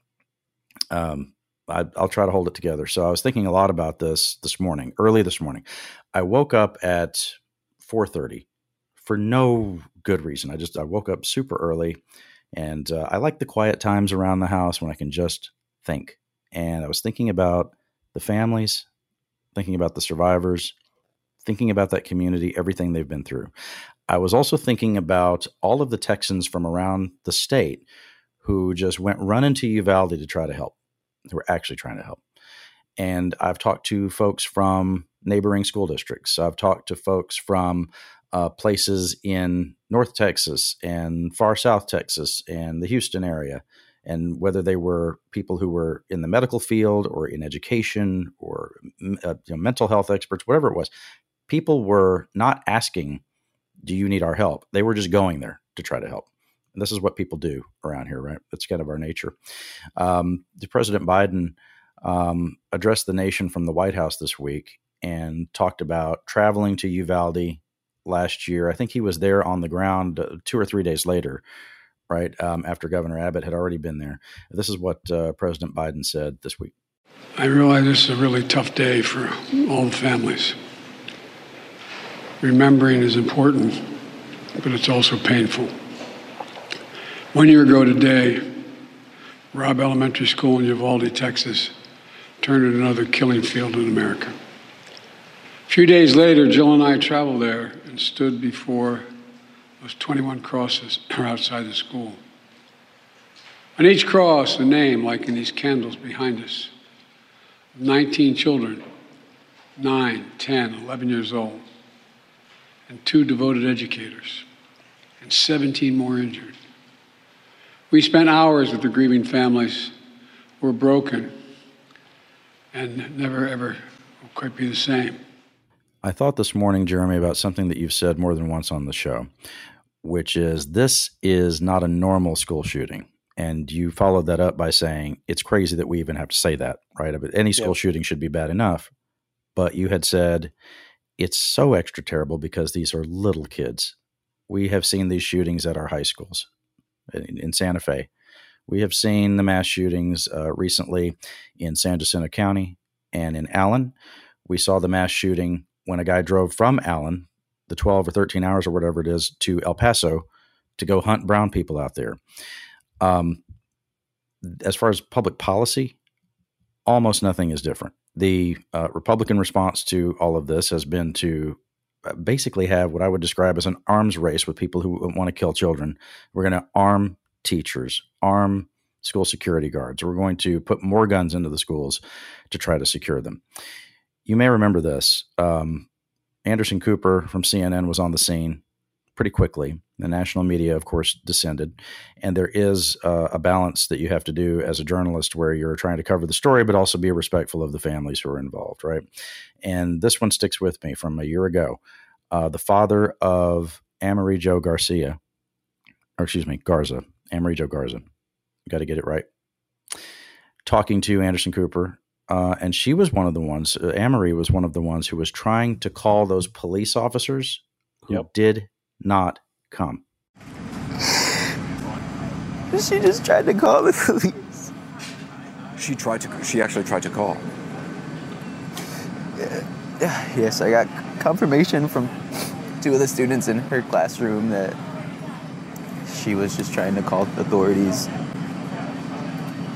um, I, will try to hold it together. So I was thinking a lot about this this morning, early this morning. I woke up at 4:30 for no good reason. I just I woke up super early, and uh, I like the quiet times around the house when I can just think. And I was thinking about the families, thinking about the survivors, thinking about that community, everything they've been through. I was also thinking about all of the Texans from around the state who just went running to Uvalde to try to help who were actually trying to help. And I've talked to folks from neighboring school districts. I've talked to folks from uh, places in North Texas and far South Texas and the Houston area, and whether they were people who were in the medical field or in education or uh, you know, mental health experts, whatever it was, people were not asking, "Do you need our help?" They were just going there to try to help. And this is what people do around here, right? That's kind of our nature. Um, the President Biden um, addressed the nation from the White House this week and talked about traveling to Uvalde last year. I think he was there on the ground uh, two or three days later, right um, after Governor Abbott had already been there. This is what uh, President Biden said this week.
I realize this is a really tough day for all the families. Remembering is important, but it's also painful. One year ago today, Robb Elementary School in Uvalde, Texas, turned into another killing field in America. A few days later, Jill and I traveled there and stood before those 21 crosses [CLEARS THROAT] outside the school. On each cross, a name, like in these candles behind us, 19 children, 9, 10, 11 years old, and two devoted educators, and 17 more injured. We spent hours with the grieving families who were broken and never ever will quite be the same.
I thought this morning, Jeremy, about something that you've said more than once on the show, which is this is not a normal school shooting. And you followed that up by saying it's crazy that we even have to say that, right? Any school shooting should be bad enough. But you had said it's so extra terrible because these are little kids. We have seen these shootings at our high schools in, in Santa Fe. We have seen the mass shootings uh, recently in San Jacinto County and in Allen. We saw the mass shooting when a guy drove from Allen, the 12 or 13 hours or whatever it is, to El Paso to go hunt brown people out there. Um, as far as public policy, almost nothing is different. The uh, Republican response to all of this has been to uh, basically have what I would describe as an arms race with people who want to kill children. We're going to arm teachers, arm school security guards. We're going to put more guns into the schools to try to secure them. You may remember this. Um, Anderson Cooper from CNN was on the scene pretty quickly. The national media, of course, descended, and there is uh, a balance that you have to do as a journalist, where you're trying to cover the story, but also be respectful of the families who are involved, right? And this one sticks with me from a year ago. Uh, the father of Amerie Jo Garcia, or excuse me, Garza, Amerie Jo Garza. Got to get it right. Talking to Anderson Cooper uh, and she was one of the ones. Uh, Amerie was one of the ones who was trying to call those police officers who
Yep.
did not come.
She just tried to call the police.
She tried to. She actually tried to call.
Yes, I got confirmation from two of the students in her classroom that she was just trying to call the authorities.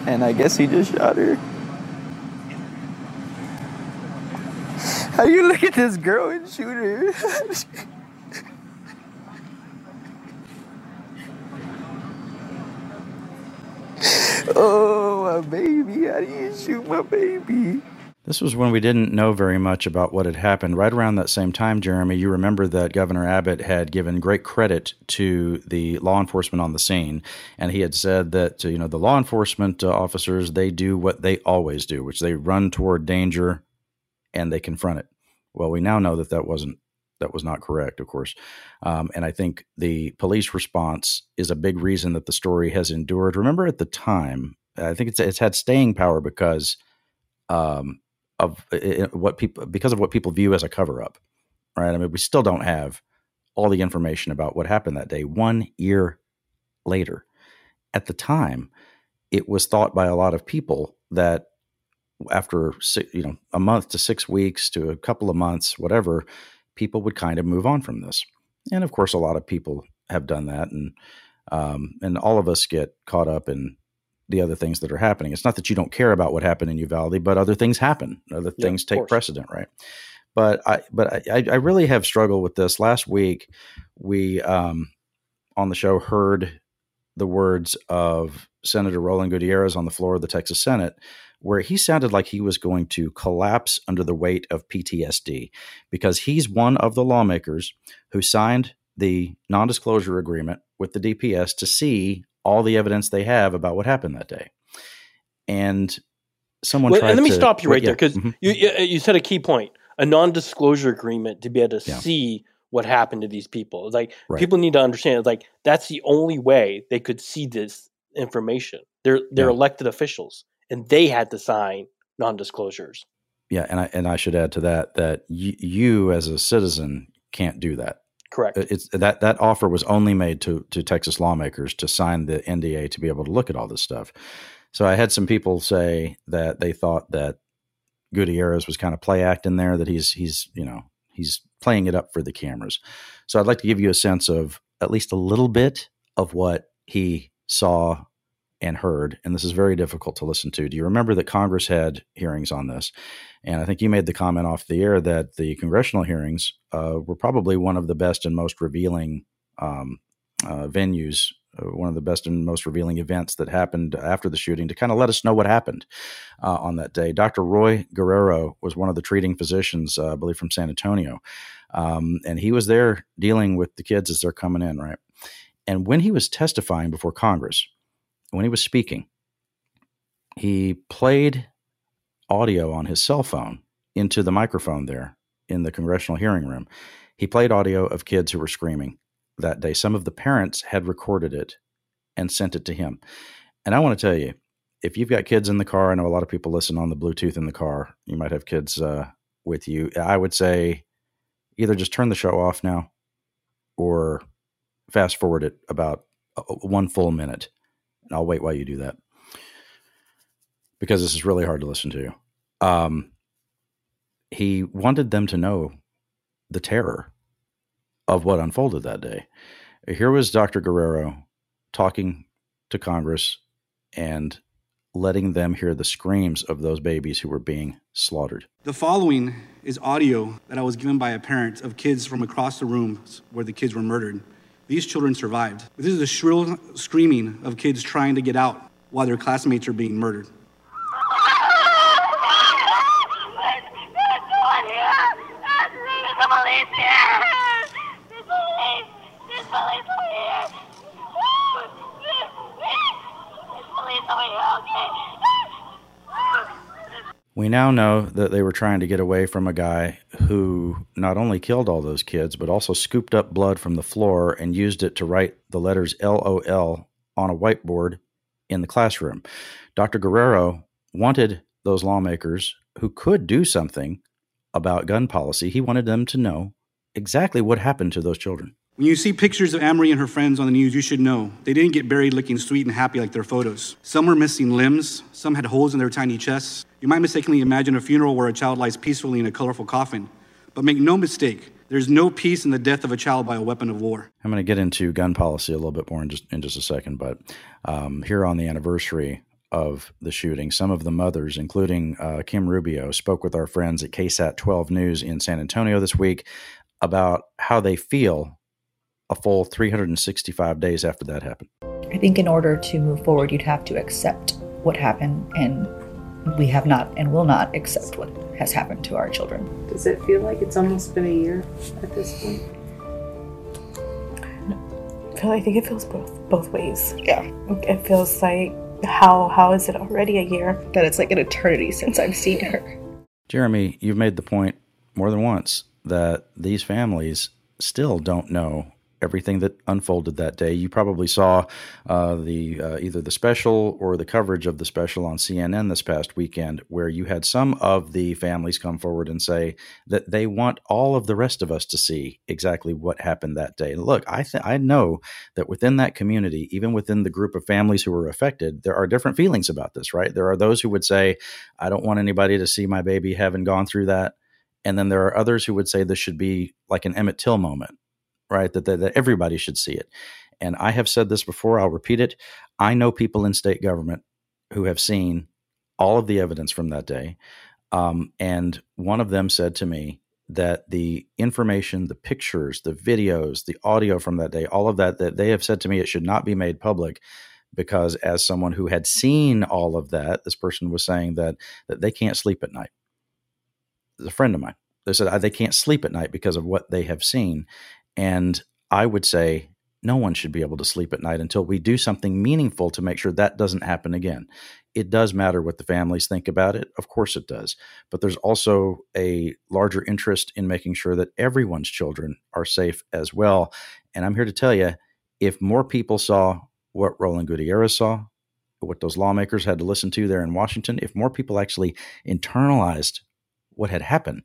And I guess he just shot her. How you look at this girl and shoot her? oh, my baby. How do you shoot my baby?
This was when we didn't know very much about what had happened. Right around that same time, Jeremy, you remember that Governor Abbott had given great credit to the law enforcement on the scene, and he had said that you know the law enforcement uh, officers they do what they always do, which they run toward danger and they confront it. Well, we now know that that wasn't that was not correct, of course, um, and I think the police response is a big reason that the story has endured. Remember, at the time, I think it's it's had staying power because. Um, of uh, what people because of what people view as a cover up, right? I mean, we still don't have all the information about what happened that day. One year later, at the time, it was thought by a lot of people that after you know a month to six weeks to a couple of months, whatever, people would kind of move on from this. And of course, a lot of people have done that, and um, and all of us get caught up in the other things that are happening. It's not that you don't care about what happened in Uvalde, but other things happen. Other
Yeah,
things take precedent, right? But I, but I, I really have struggled with this. Last week, we um, on the show heard the words of Senator Roland Gutierrez on the floor of the Texas Senate, where he sounded like he was going to collapse under the weight of PTSD because he's one of the lawmakers who signed the non disclosure agreement with the DPS to see all the evidence they have about what happened that day. And someone
Well,
tried
and let me
to-
stop you right
yeah,
there because
mhm.
you, you you said a key point: a non-disclosure agreement to be able to
Yeah.
see what happened to these people. Like
Right.
people need to understand, like that's the only way they could see this information. They're they're
Yeah.
elected officials, and they had to sign non-disclosures.
Yeah, and I and I should add to that that y- you as a citizen can't do that.
Correct.
It's that that offer was only made to to Texas lawmakers to sign the NDA to be able to look at all this stuff. So I had some people say that they thought that Gutierrez was kind of play acting there, that he's he's you know he's playing it up for the cameras. So I'd like to give you a sense of at least a little bit of what he saw and heard, and this is very difficult to listen to. Do you remember that Congress had hearings on this? And I think you made the comment off the air that the congressional hearings uh, were probably one of the best and most revealing um, uh, venues, uh, one of the best and most revealing events that happened after the shooting to kind of let us know what happened uh, on that day. Dr. Roy Guerrero was one of the treating physicians, uh, I believe, from San Antonio. Um, and he was there dealing with the kids as they're coming in, right? And when he was testifying before Congress, when he was speaking, he played audio on his cell phone into the microphone there in the congressional hearing room. He played audio of kids who were screaming that day. Some of the parents had recorded it and sent it to him. And I want to tell you, if you've got kids in the car, I know a lot of people listen on the Bluetooth in the car. You might have kids uh, with you. I would say either just turn the show off now or fast forward it about uh, one full minute. I'll wait while you do that because this is really hard to listen to. Um, he wanted them to know the terror of what unfolded that day. Here was Dr. Guerrero talking to Congress and letting them hear the screams of those babies who were being slaughtered.
The following is audio that I was given by a parent of kids from across the rooms where the kids were murdered. These children survived. This is the shrill screaming of kids trying to get out while their classmates are being murdered.
There's police over here. There's police over here. Okay.
We now know that they were trying to get away from a guy who not only killed all those kids, but also scooped up blood from the floor and used it to write the letters LOL on a whiteboard in the classroom. Dr. Guerrero wanted those lawmakers who could do something about gun policy, he wanted them to know exactly what happened to those children.
When you see pictures of Amerie and her friends on the news, you should know they didn't get buried looking sweet and happy like their photos. Some were missing limbs, some had holes in their tiny chests. You might mistakenly imagine a funeral where a child lies peacefully in a colorful coffin. But make no mistake, there's no peace in the death of a child by a weapon of war.
I'm going to get into gun policy a little bit more in just in just a second, but um, here on the anniversary of the shooting, some of the mothers, including uh, Kim Rubio, spoke with our friends at KSAT 12 News in San Antonio this week about how they feel a full 365 days after that happened.
I think in order to move forward, you'd have to accept what happened, and we have not and will not accept what has happened to our children.
Does it feel like it's almost been a year at this point?
I feel I think it feels both both ways.
Yeah.
It feels like how how is it already a year?
That it's like an eternity since I've seen her.
Jeremy, you've made the point more than once that these families still don't know everything that unfolded that day. You probably saw uh, the uh, either the special or the coverage of the special on CNN this past weekend, where you had some of the families come forward and say that they want all of the rest of us to see exactly what happened that day. And look, I th- I know that within that community, even within the group of families who were affected, there are different feelings about this. Right? There are those who would say, "I don't want anybody to see my baby having gone through that." And then there are others who would say this should be like an Emmett Till moment, right? That, that, that everybody should see it. And I have said this before, I'll repeat it. I know people in state government who have seen all of the evidence from that day. Um, and one of them said to me that the information, the pictures, the videos, the audio from that day, all of that, that they have said to me it should not be made public because as someone who had seen all of that, this person was saying that that they can't sleep at night a friend of mine. They said they can't sleep at night because of what they have seen. And I would say no one should be able to sleep at night until we do something meaningful to make sure that doesn't happen again. It does matter what the families think about it. Of course it does. But there's also a larger interest in making sure that everyone's children are safe as well. And I'm here to tell you if more people saw what Roland Gutierrez saw, what those lawmakers had to listen to there in Washington, if more people actually internalized what had happened,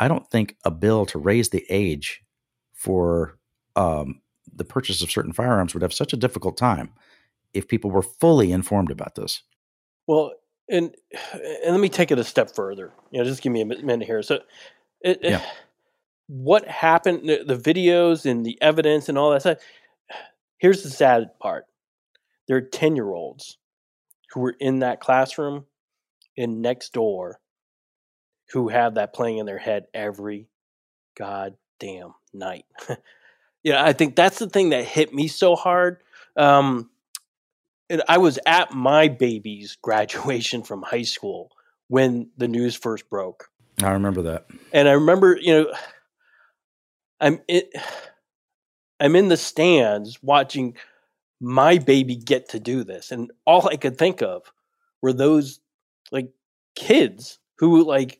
I don't think a bill to raise the age for um, the purchase of certain firearms would have such a difficult time if people were fully informed about this.
Well, and and let me take it a step further. You know, just give me a minute here. So, it, yeah. [SIGHS] what happened? The, the videos and the evidence and all that stuff. [SIGHS] Here's the sad part: there are ten year olds who were in that classroom, and next door who have that playing in their head every goddamn night. [LAUGHS] yeah, I think that's the thing that hit me so hard. Um, and I was at my baby's [LAUGHS] graduation from high school when the news first broke.
I remember that.
And I remember, you know, I'm it, [SIGHS] I'm in the stands watching my baby get to do this, and all I could think of were those like kids who like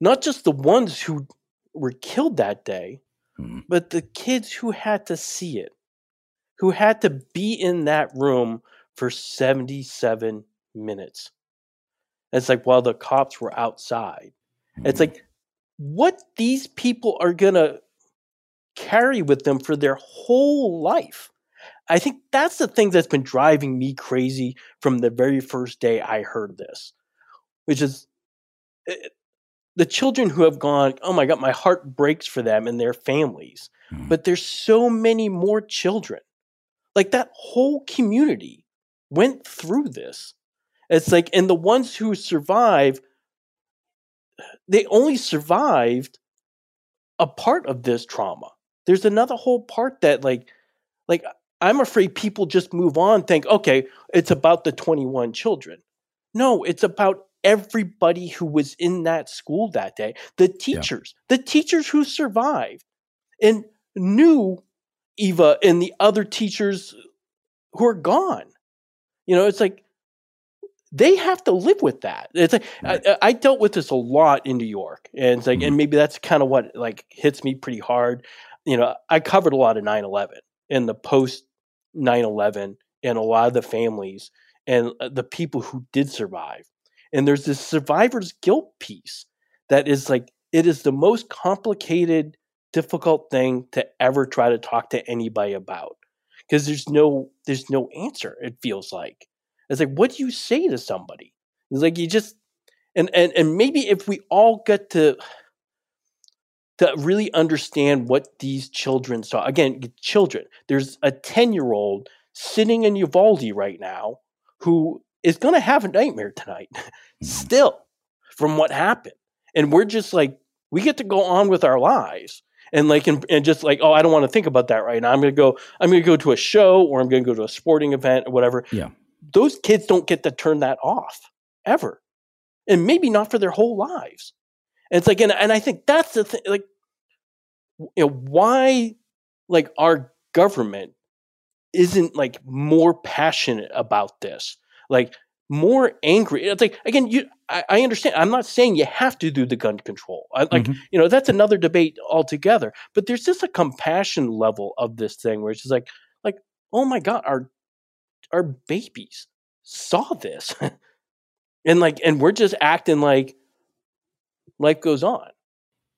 not just the ones who were killed that day, hmm. but the kids who had to see it, who had to be in that room for 77 minutes. it's like while the cops were outside. Hmm. It's like what these people are going to carry with them for their whole life. I think that's the thing that's been driving me crazy from the very first day I heard this, which is eh, the children who have gone, oh my God, my heart breaks for them and their families. Mm. But there's so many more children. Like that whole community went through this. It's like, and the ones who survive, they only survived a part of this trauma. There's another whole part that, like, like I'm afraid people just move on, think, okay, it's about the 21 children. No, it's about everybody who was in that school that day, the teachers, yeah. the teachers who survived and knew Eva and the other teachers who are gone. You know, it's like they have to live with that. It's like I, I dealt with this a lot in New York, and it's like,
Mm-hmm.
and maybe that's kind of what like hits me pretty hard. You know, I covered a lot of 9-11 and the post 9-11 and a lot of the families and uh, the people who did survive. And there's this survivor's guilt piece that is like it is the most complicated, difficult thing to ever try to talk to anybody about because there's no there's no answer. It feels like it's like what do you say to somebody? It's like you just and and and maybe if we all get to to really understand what these children saw again, children. There's a ten year old sitting in Uvalde right now who is going to have a nightmare tonight, [LAUGHS] still from what happened, and we're just like we get to go on with our lives and like and, and just like oh i don't want to think about that right now. I'm going to go i'm going to go to a show or i'm going to go to a sporting event or whatever.
Yeah.
those kids don't get to turn that off ever. And maybe not for their whole lives. And it's like and, and i think that's the thing like you know why like our government isn't like more passionate about this like more angry it's like again you I, I understand i'm not saying you have to do the gun control I, like
Mhm.
you know that's another debate altogether but there's just a compassion level of this thing where it's just like like oh my god our our babies saw this [LAUGHS] and like and we're just acting like life goes on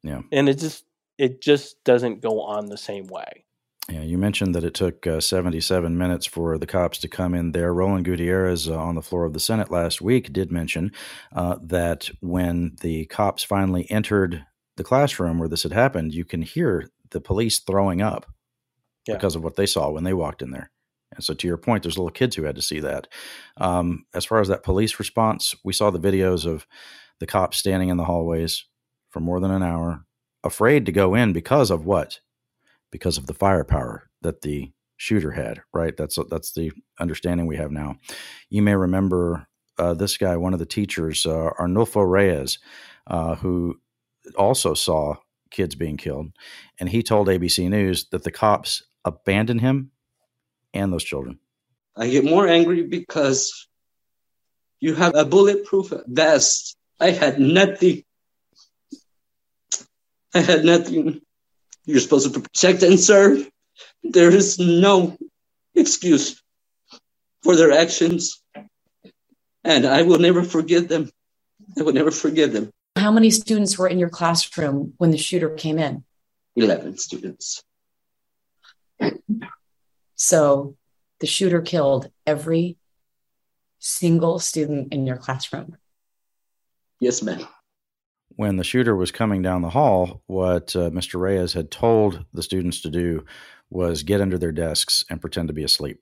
Yeah.
and it just it just doesn't go on the same way
Yeah, you mentioned that it took uh, 77 minutes for the cops to come in there. Roland Gutierrez uh, on the floor of the Senate last week did mention uh, that when the cops finally entered the classroom where this had happened, you can hear the police throwing up
Yeah.
because of what they saw when they walked in there. And so, to your point, there's little kids who had to see that. Um, as far as that police response, we saw the videos of the cops standing in the hallways for more than an hour, afraid to go in because of what? Because of the firepower that the shooter had. Right. That's that's the understanding we have now. You may remember uh, this guy, one of the teachers, uh, Arnulfo Reyes, uh, who also saw kids being killed, and he told ABC News that the cops abandoned him and those children.
I get more angry because you have a bulletproof vest. I had nothing. I had nothing. You're supposed to protect and serve. There is no excuse for their actions. And I will never forgive them. I will never forgive them.
How many students were in your classroom when the shooter came in?
11 students.
So the shooter killed every single student in your classroom.
Yes, ma'am.
When the shooter was coming down the hall, what uh, Mr. Reyes had told the students to do was get under their desks and pretend to be asleep.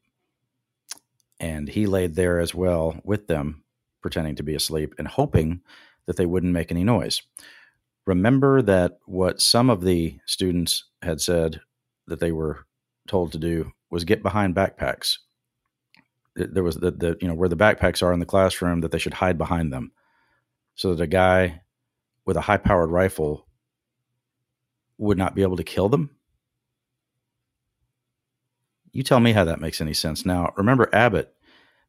And he laid there as well with them, pretending to be asleep and hoping that they wouldn't make any noise. Remember that what some of the students had said that they were told to do was get behind backpacks. There was the, the you know where the backpacks are in the classroom that they should hide behind them, so that a guy with a high powered rifle would not be able to kill them? You tell me how that makes any sense. Now, remember, Abbott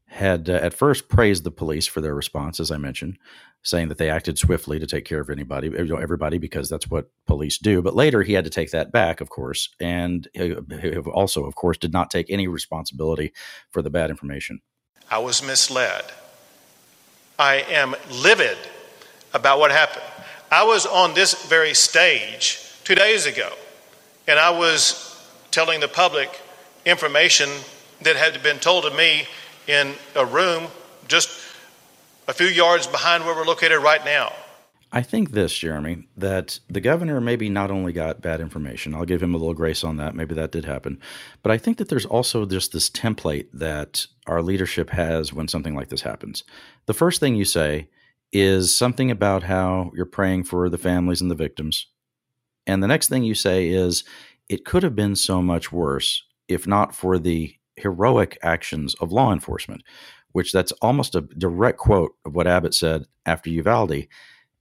had uh, at first praised the police for their response, as I mentioned, saying that they acted swiftly to take care of anybody, everybody, because that's what police do. But later, he had to take that back, of course, and he he also, of course, did not take any responsibility for the bad information.
I was misled. I am livid about what happened. I was on this very stage two days ago, and I was telling the public information that had been told to me in a room just a few yards behind where we're located right now.
I think this, Jeremy, that the governor maybe not only got bad information, I'll give him a little grace on that. Maybe that did happen. But I think that there's also just this template that our leadership has when something like this happens. The first thing you say is something about how you're praying for the families and the victims. And the next thing you say is, it could have been so much worse if not for the heroic actions of law enforcement, which that's almost a direct quote of what Abbott said after Uvalde.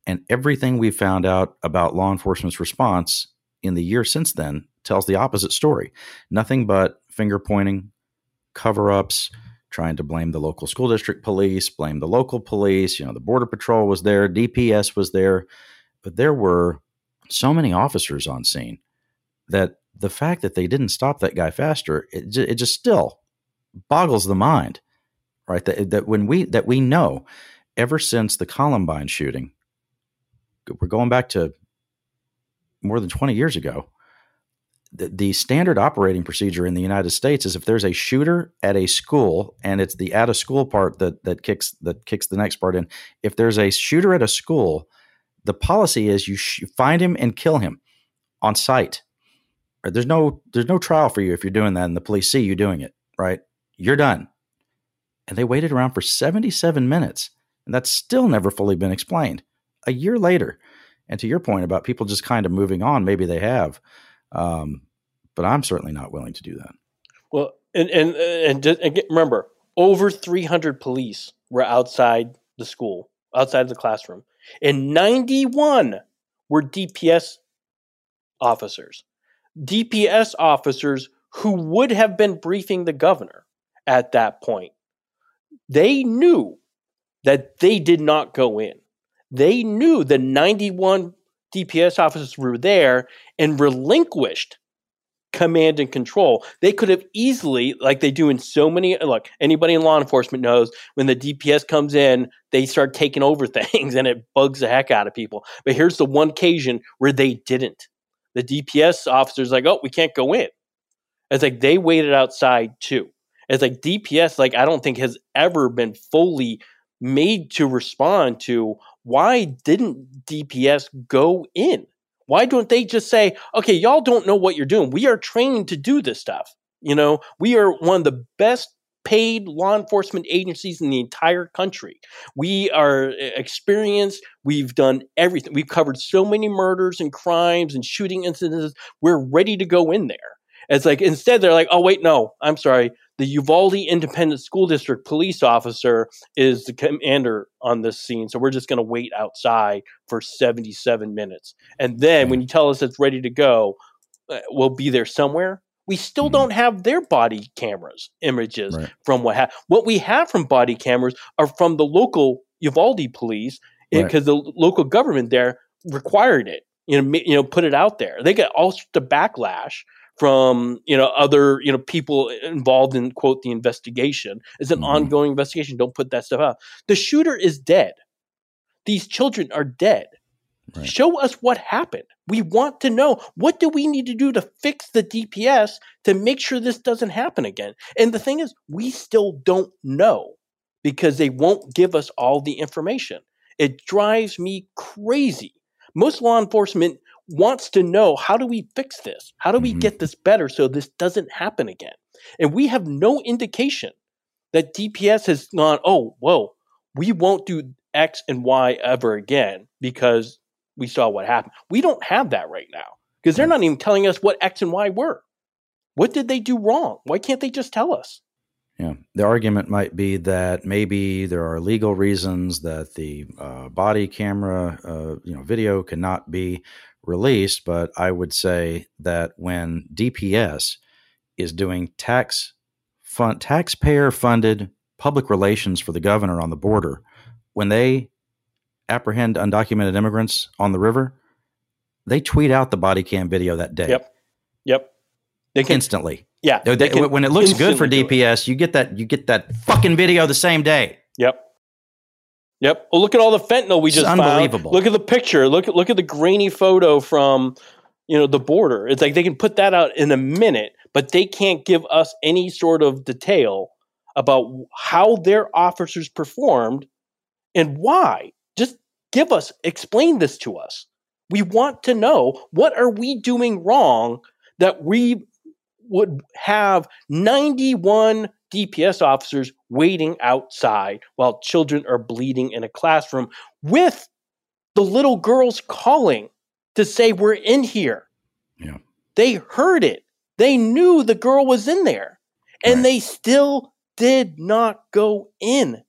And everything we've found out about law enforcement's response in the year since then tells the opposite story. Nothing but finger pointing, cover ups, trying to blame the local school district police, blame the local police. You know, the Border Patrol was there, DPS was there, but there were so many officers on scene that the fact that they didn't stop that guy faster, it, ju- it just still boggles the mind, right? That, that when we that we know ever since the Columbine shooting, we're going back to more than 20 years ago. The, standard operating procedure in the United States is if there's a shooter at a school, and it's the at a school part that that kicks that kicks the next part in. If there's a shooter at a school, the policy is you sh- find him and kill him on sight. There's no there's no trial for you if you're doing that, and the police see you doing it. Right? You're done. And they waited around for 77 minutes, and that's still never fully been explained. A year later, and to your point about people just kind of moving on, maybe they have, um, but I'm certainly not willing to do that.
Well, and and and, just, and remember, over 300 police were outside the school, outside the classroom, and 91 were DPS officers. DPS officers who would have been briefing the governor at that point. They knew that they did not go in. They knew the 91 DPS officers were there and relinquished command and control. They could have easily, like they do in so many, look, anybody in law enforcement knows when the DPS comes in, they start taking over [LAUGHS] things and it bugs the heck out of people. But here's the one occasion where they didn't. The DPS officers like, oh, we can't go in. It's like they waited outside too. It's like DPS, like I don't think has ever been fully made to respond to why didn't DPS go in? Why don't they just say, okay, y'all don't know what you're doing. We are trained to do this stuff. You know, we are one of the best paid law enforcement agencies in the entire country. We are eh, experienced. We've done everything. We've covered so many murders and crimes and shooting incidents. We're ready to go in there. It's like instead they're like, oh wait, no, I'm sorry. The Uvalde Independent School District police officer is the commander on this scene, so we're just going to wait outside for 77 minutes, and then when you tell us it's ready to go, uh, we'll be there somewhere. We still don't have their body cameras images
Right.
from what happened. What we have from body cameras are from the local Uvalde police
Right.
because the local government there required it. You know, you know, put it out there. They get all sorts of backlash from you know other you know people involved in quote the investigation. It's an mm-hmm. ongoing investigation. Don't put that stuff out. The shooter is dead. These children are dead. Show us what happened. We want to know what do we need to do to fix the DPS to make sure this doesn't happen again. And the thing is, we still don't know because they won't give us all the information. It drives me crazy. Most law enforcement wants to know how do we fix this? How do we get this better so this doesn't happen again? And we have no indication that DPS has gone, oh, whoa, we won't do X and Y ever again because we saw what happened. We don't have that right now because they're not even telling us what X and Y were. What did they do wrong? Why can't they just tell us?
Yeah, the argument might be that maybe there are legal reasons that the uh, body camera, uh, you know, video cannot be released. But I would say that when DPS is doing tax fund, taxpayer funded public relations for the governor on the border, when they apprehend undocumented immigrants on the river, they tweet out the body cam video that day.
Yep. Yep. They can
instantly.
Yeah.
They-
they
when it looks good for
instantly do it.
DPS, you get that you get that fucking video the same day.
Yep. Yep. Well, look at all the fentanyl we
It's
just
unbelievable.
found. Look at the picture. Look at look at the grainy photo from you know the border. It's like they can put that out in a minute, but they can't give us any sort of detail about how their officers performed and why. Just give us explain this to us. We want to know what are we doing wrong that we would have 91 DPS officers waiting outside while children are bleeding in a classroom with the little girls calling to say, We're in here.
Yeah.
They heard it. They knew the girl was in there. And they still did not go in.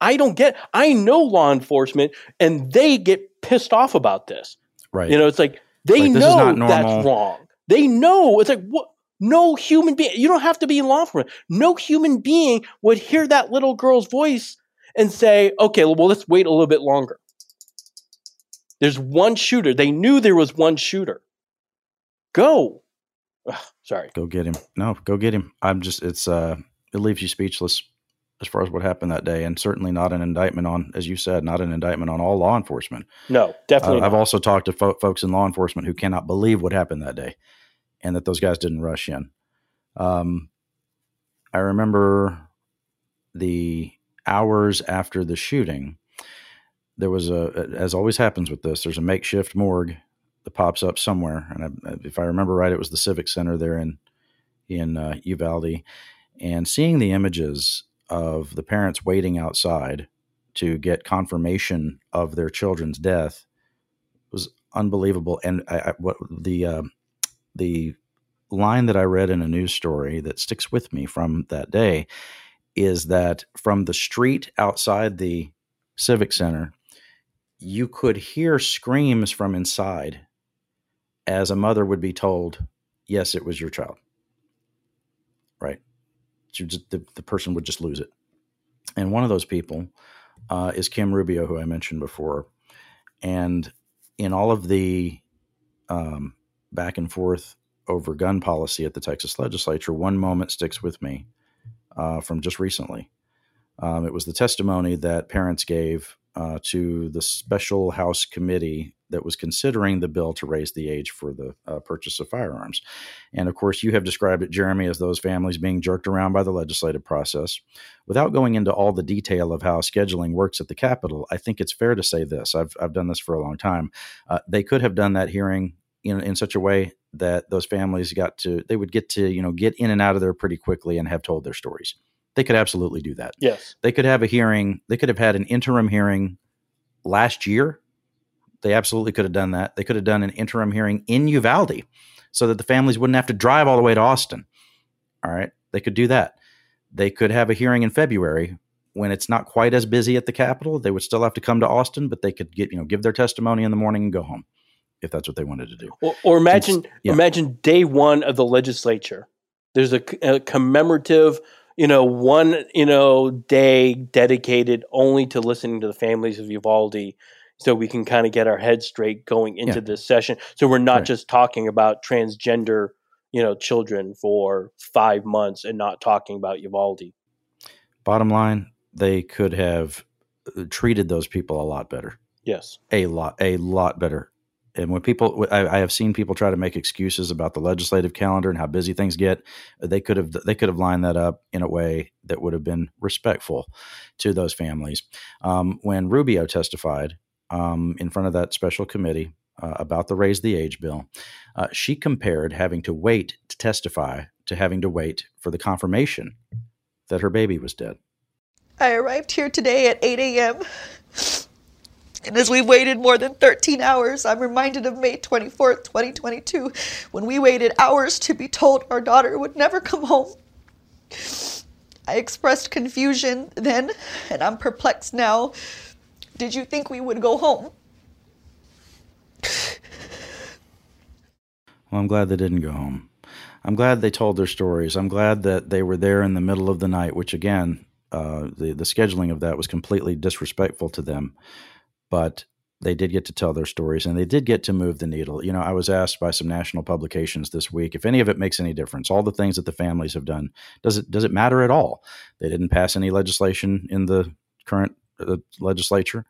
I don't get I know law enforcement and they get pissed off about this.
Right.
You know, it's like they
Like,
know that's wrong. They know it's like what no human being you don't have to be in law enforcement. No human being would hear that little girl's voice and say, okay, well, let's wait a little bit longer. There's one shooter. They knew there was one shooter. Go. Ugh, sorry.
Go get him. No, go get him. I'm just it's uh it leaves you speechless as far as what happened that day, and certainly not an indictment on, as you said, not an indictment on all law enforcement.
No, definitely.
Uh, I've also talked to fo- folks in law enforcement who cannot believe what happened that day, and that those guys didn't rush in. Um, I remember the hours after the shooting. There was a, as always happens with this. There's a makeshift morgue that pops up somewhere, and I, if I remember right, it was the Civic Center there in in uh, Uvalde, and seeing the images of the parents waiting outside to get confirmation of their children's death was unbelievable. And I, I, what the uh, the line that I read in a news story that sticks with me from that day is that from the street outside the civic center, you could hear screams from inside as a mother would be told, "Yes, it was your child." Right? Just, the, the person would just lose it. And one of those people uh, is Kim Rubio, who I mentioned before. And in all of the um, back and forth over gun policy at the Texas legislature, one moment sticks with me uh, from just recently. Um, it was the testimony that parents gave uh, to the special House committee that was considering the bill to raise the age for the uh, purchase of firearms. And of course, you have described it, Jeremy, as those families being jerked around by the legislative process. Without going into all the detail of how scheduling works at the Capitol, I think it's fair to say this. I've, I've done this for a long time. Uh, they could have done that hearing in, in such a way that those families got to, they would get to, you know, get in and out of there pretty quickly and have told their stories. They could absolutely do that.
Yes.
They could have a hearing, they could have had an interim hearing last year they absolutely could have done that. They could have done an interim hearing in Uvalde so that the families wouldn't have to drive all the way to Austin. All right. They could do that. They could have a hearing in February when it's not quite as busy at the Capitol. They would still have to come to Austin, but they could get, you know, give their testimony in the morning and go home if that's what they wanted to do.
Or, or imagine,
Since- yeah.
imagine day one of the legislature. There's a, a commemorative, you know, one you know day dedicated only to listening to the families of Uvalde, so we can kind of get our heads straight going into
Yeah.
this session. So we're not
Right.
just talking about transgender, you know, children for five months and not talking about Uvalde.
Bottom line, they could have uh, treated those people a lot better.
Yes.
a lot a lot better and when people I, I have seen people try to make excuses about the legislative calendar and how busy things get they could have they could have lined that up in a way that would have been respectful to those families um, when rubio testified um, in front of that special committee uh, about the raise the age bill uh, she compared having to wait to testify to having to wait for the confirmation that her baby was dead
I arrived here today at 8 a.m. And as we waited more than 13 hours, I'm reminded of May 24th, 2022, when we waited hours to be told our daughter would never come home. I expressed confusion then, and I'm perplexed now. Did you think we would go home?
Well, I'm glad they didn't go home. I'm glad they told their stories. I'm glad that they were there in the middle of the night, which again, uh, the the scheduling of that was completely disrespectful to them. But they did get to tell their stories, and they did get to move the needle. You know, I was asked by some national publications this week if any of it makes any difference. All the things that the families have done does it does it matter at all? They didn't pass any legislation in the current uh, legislature.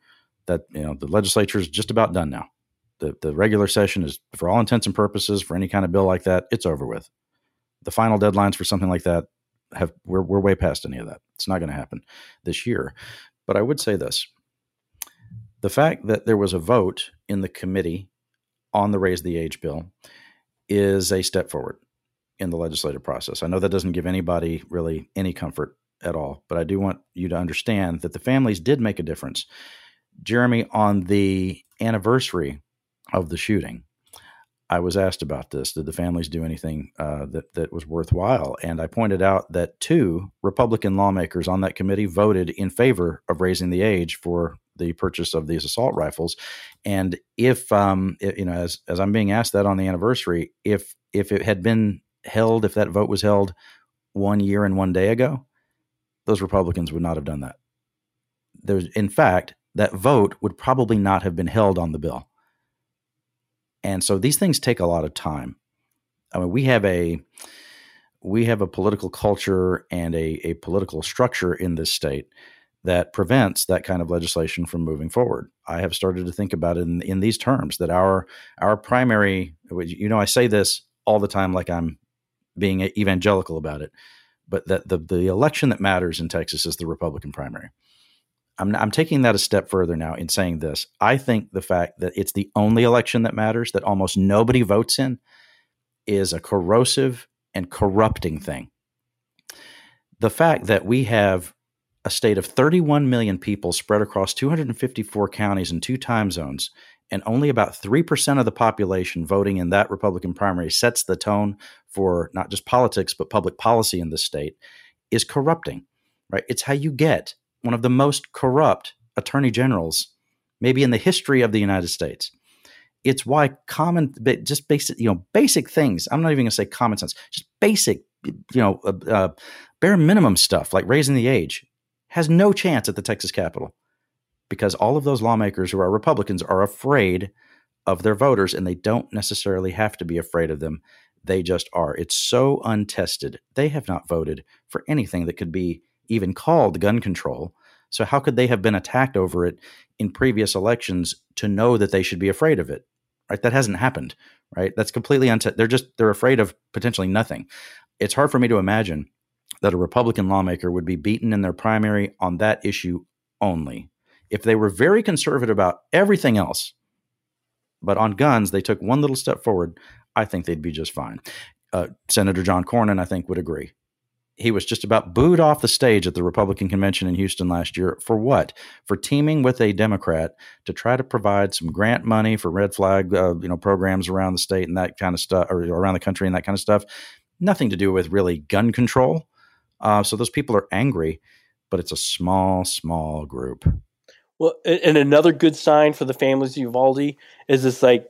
That you know, the legislature is just about done now the, the regular session is for all intents and purposes for any kind of bill like that it's over with the final deadlines for something like that have we're, we're way past any of that it's not going to happen this year but i would say this the fact that there was a vote in the committee on the raise the age bill is a step forward in the legislative process i know that doesn't give anybody really any comfort at all but i do want you to understand that the families did make a difference jeremy on the anniversary of the shooting, I was asked about this. Did the families do anything uh, that that was worthwhile? And I pointed out that two Republican lawmakers on that committee voted in favor of raising the age for the purchase of these assault rifles. And if um, i- you know, as as I'm being asked that on the anniversary, if if it had been held, if that vote was held one year and one day ago, those Republicans would not have done that. There's, in fact, that vote would probably not have been held on the bill. And so these things take a lot of time. I mean, we have a we have a political culture and a, a political structure in this state that prevents that kind of legislation from moving forward. I have started to think about it in, in these terms that our our primary, you know, I say this all the time like I'm being evangelical about it, but that the the election that matters in Texas is the Republican primary. I'm, I'm taking that a step further now in saying this. I think the fact that it's the only election that matters, that almost nobody votes in, is a corrosive and corrupting thing. The fact that we have a state of 31 million people spread across 254 counties and two time zones, and only about 3% of the population voting in that Republican primary sets the tone for not just politics, but public policy in the state, is corrupting, right? It's how you get one of the most corrupt attorney generals, maybe in the history of the United States. It's why common, just basic, you know, basic things. I'm not even going to say common sense, just basic, you know, uh, uh, bare minimum stuff like raising the age has no chance at the Texas Capitol because all of those lawmakers who are Republicans are afraid of their voters and they don't necessarily have to be afraid of them. They just are. It's so untested. They have not voted for anything that could be even called gun control. So how could they have been attacked over it in previous elections to know that they should be afraid of it? Right? That hasn't happened. Right? That's completely untested. They're just they're afraid of potentially nothing. It's hard for me to imagine that a Republican lawmaker would be beaten in their primary on that issue only. If they were very conservative about everything else, but on guns they took one little step forward, I think they'd be just fine. Uh, Senator John Cornyn, I think, would agree he was just about booed off the stage at the Republican convention in Houston last year. For what? For teaming with a Democrat to try to provide some grant money for red flag, uh, you know, programs around the state and that kind of stuff, or around the country and that kind of stuff. Nothing to do with really gun control. Uh, so those people are angry, but it's a small, small group.
Well, and another good sign for the families of Uvalde is this like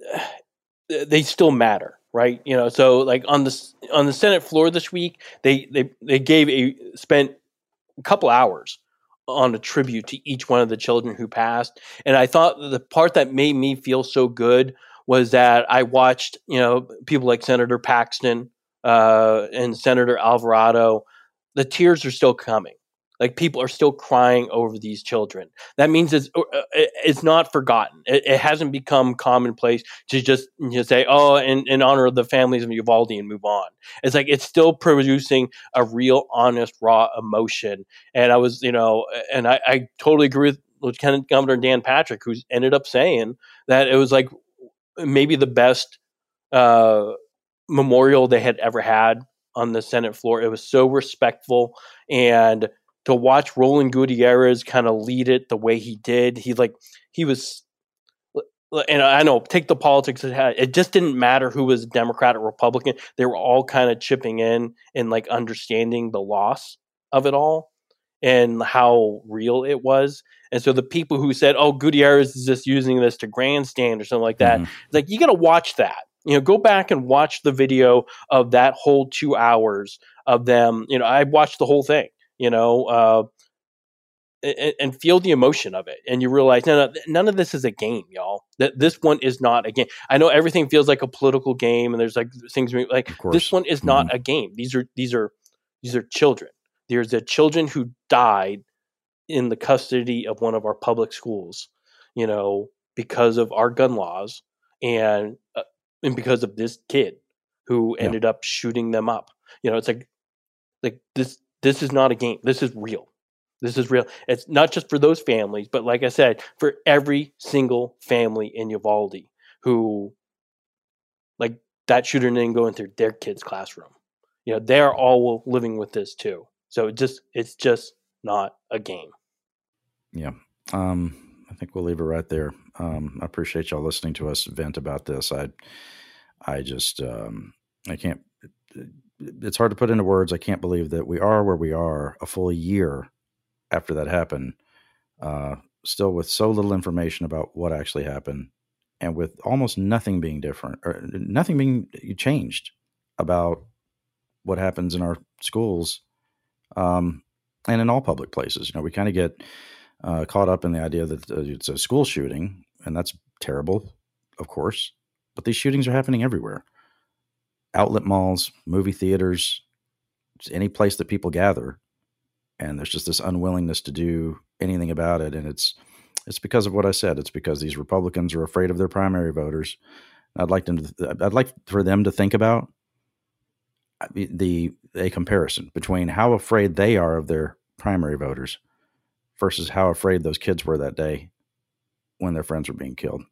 [SIGHS] they still matter right? You know, so like on the on the Senate floor this week, they they they gave a spent a couple hours on a tribute to each one of the children who passed, and I thought the part that made me feel so good was that I watched you know people like Senator Paxton uh, and Senator Alvarado. The tears are still coming like people are still crying over these children. That means it's uh, it's not forgotten. It, it hasn't become commonplace to just just say, "Oh, in, in honor of the families of Uvalde," and move on. It's like it's still producing a real, honest, raw emotion. And I was, you know, and I, I totally agree with Lieutenant Governor Dan Patrick, who's ended up saying that it was like maybe the best uh, memorial they had ever had on the Senate floor. It was so respectful and to watch Roland Gutierrez kind of lead it the way he did. He like he was and I know take the politics it had. It just didn't matter who was Democrat or Republican. They were all kind of chipping in and like understanding the loss of it all and how real it was. And so the people who said, "Oh, Gutierrez is just using this to grandstand or something like that," mm-hmm. like you got to watch that. You know, go back and watch the video of that whole two hours of them. You know, I watched the whole thing you know, uh, and, and, feel the emotion of it. And you realize, no, no, none of this is a game, y'all. That this one is not a game. I know everything feels like a political game, and there's like things like this one is not mm-hmm. a game. These are these are these are children. There's the children who died in the custody of one of our public schools, you know, because of our gun laws and uh, and because of this kid who ended yeah. up shooting them up. You know, it's like like this this is not a game. This is real. This is real. It's not just for those families, but like I said, for every single family in Uvalde who, like that shooter didn't go into their kid's classroom. You know, they are all living with this too. So it just it's just not a game.
Yeah. Um, I think we'll leave it right there. Um, I appreciate y'all listening to us vent about this. I, I just, um, I can't it's hard to put into words. I can't believe that we are where we are a full year after that happened, uh, still with so little information about what actually happened and with almost nothing being different or nothing being changed about what happens in our schools um, and in all public places. You know, we kind of get uh, caught up in the idea that uh, it's a school shooting, and that's terrible, of course. But these shootings are happening everywhere outlet malls, movie theaters, any place that people gather. And there's just this unwillingness to do anything about it. And it's it's because of what I said. It's because these Republicans are afraid of their primary voters. I'd like them to, I'd like for them to think about the a comparison between how afraid they are of their primary voters versus how afraid those kids were that day when their friends were being killed.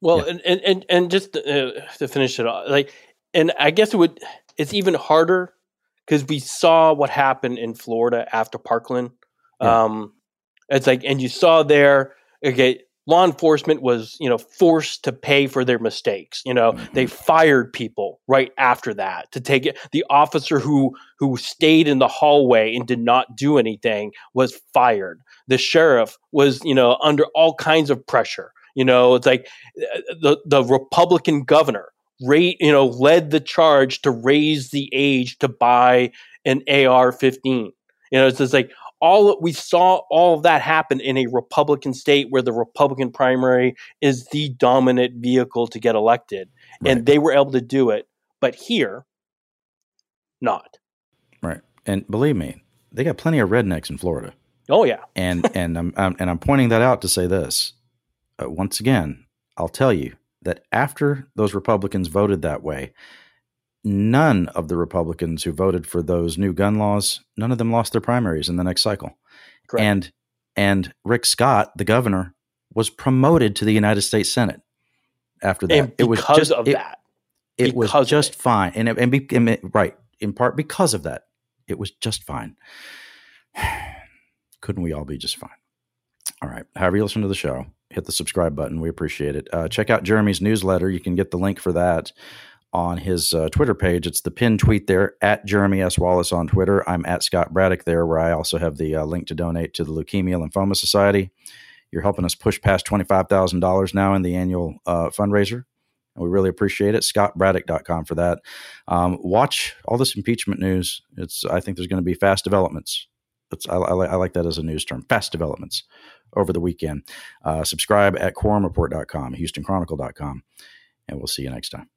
Well, yeah. and, and, and and just to, uh, to finish it off, like, and I guess it would. It's even harder because we saw what happened in Florida after Parkland. Yeah. Um, it's like, and you saw there, okay, law enforcement was, you know, forced to pay for their mistakes. You know, mm-hmm. they fired people right after that to take it. The officer who who stayed in the hallway and did not do anything was fired. The sheriff was, you know, under all kinds of pressure. You know, it's like uh, the the Republican governor rate, you know, led the charge to raise the age to buy an AR-15. You know, it's just like all we saw all of that happen in a Republican state where the Republican primary is the dominant vehicle to get elected, right. and they were able to do it. But here, not
right. And believe me, they got plenty of rednecks in Florida.
Oh yeah,
and [LAUGHS] and I'm, I'm, and I'm pointing that out to say this uh, once again. I'll tell you that after those Republicans voted that way, none of the Republicans who voted for those new gun laws, none of them lost their primaries in the next cycle. Correct. And and Rick Scott, the governor, was promoted to the United States Senate after that.
And it was just of
it,
that.
It was just fine, and it, and, be, and it, right in part because of that, it was just fine. [SIGHS] Couldn't we all be just fine? All right. However, you listen to the show, hit the subscribe button. We appreciate it. Uh, check out Jeremy's newsletter. You can get the link for that on his uh, Twitter page. It's the pinned tweet there at Jeremy S. Wallace on Twitter. I'm at Scott Braddock there, where I also have the uh, link to donate to the Leukemia Lymphoma Society. You're helping us push past $25,000 now in the annual uh, fundraiser. And we really appreciate it. ScottBraddock.com for that. Um, watch all this impeachment news. It's I think there's going to be fast developments. I, I, I, like that as a news term. Fast developments over the weekend. Uh, subscribe at quorumreport.com, HoustonChronicle.com, and we'll see you next time.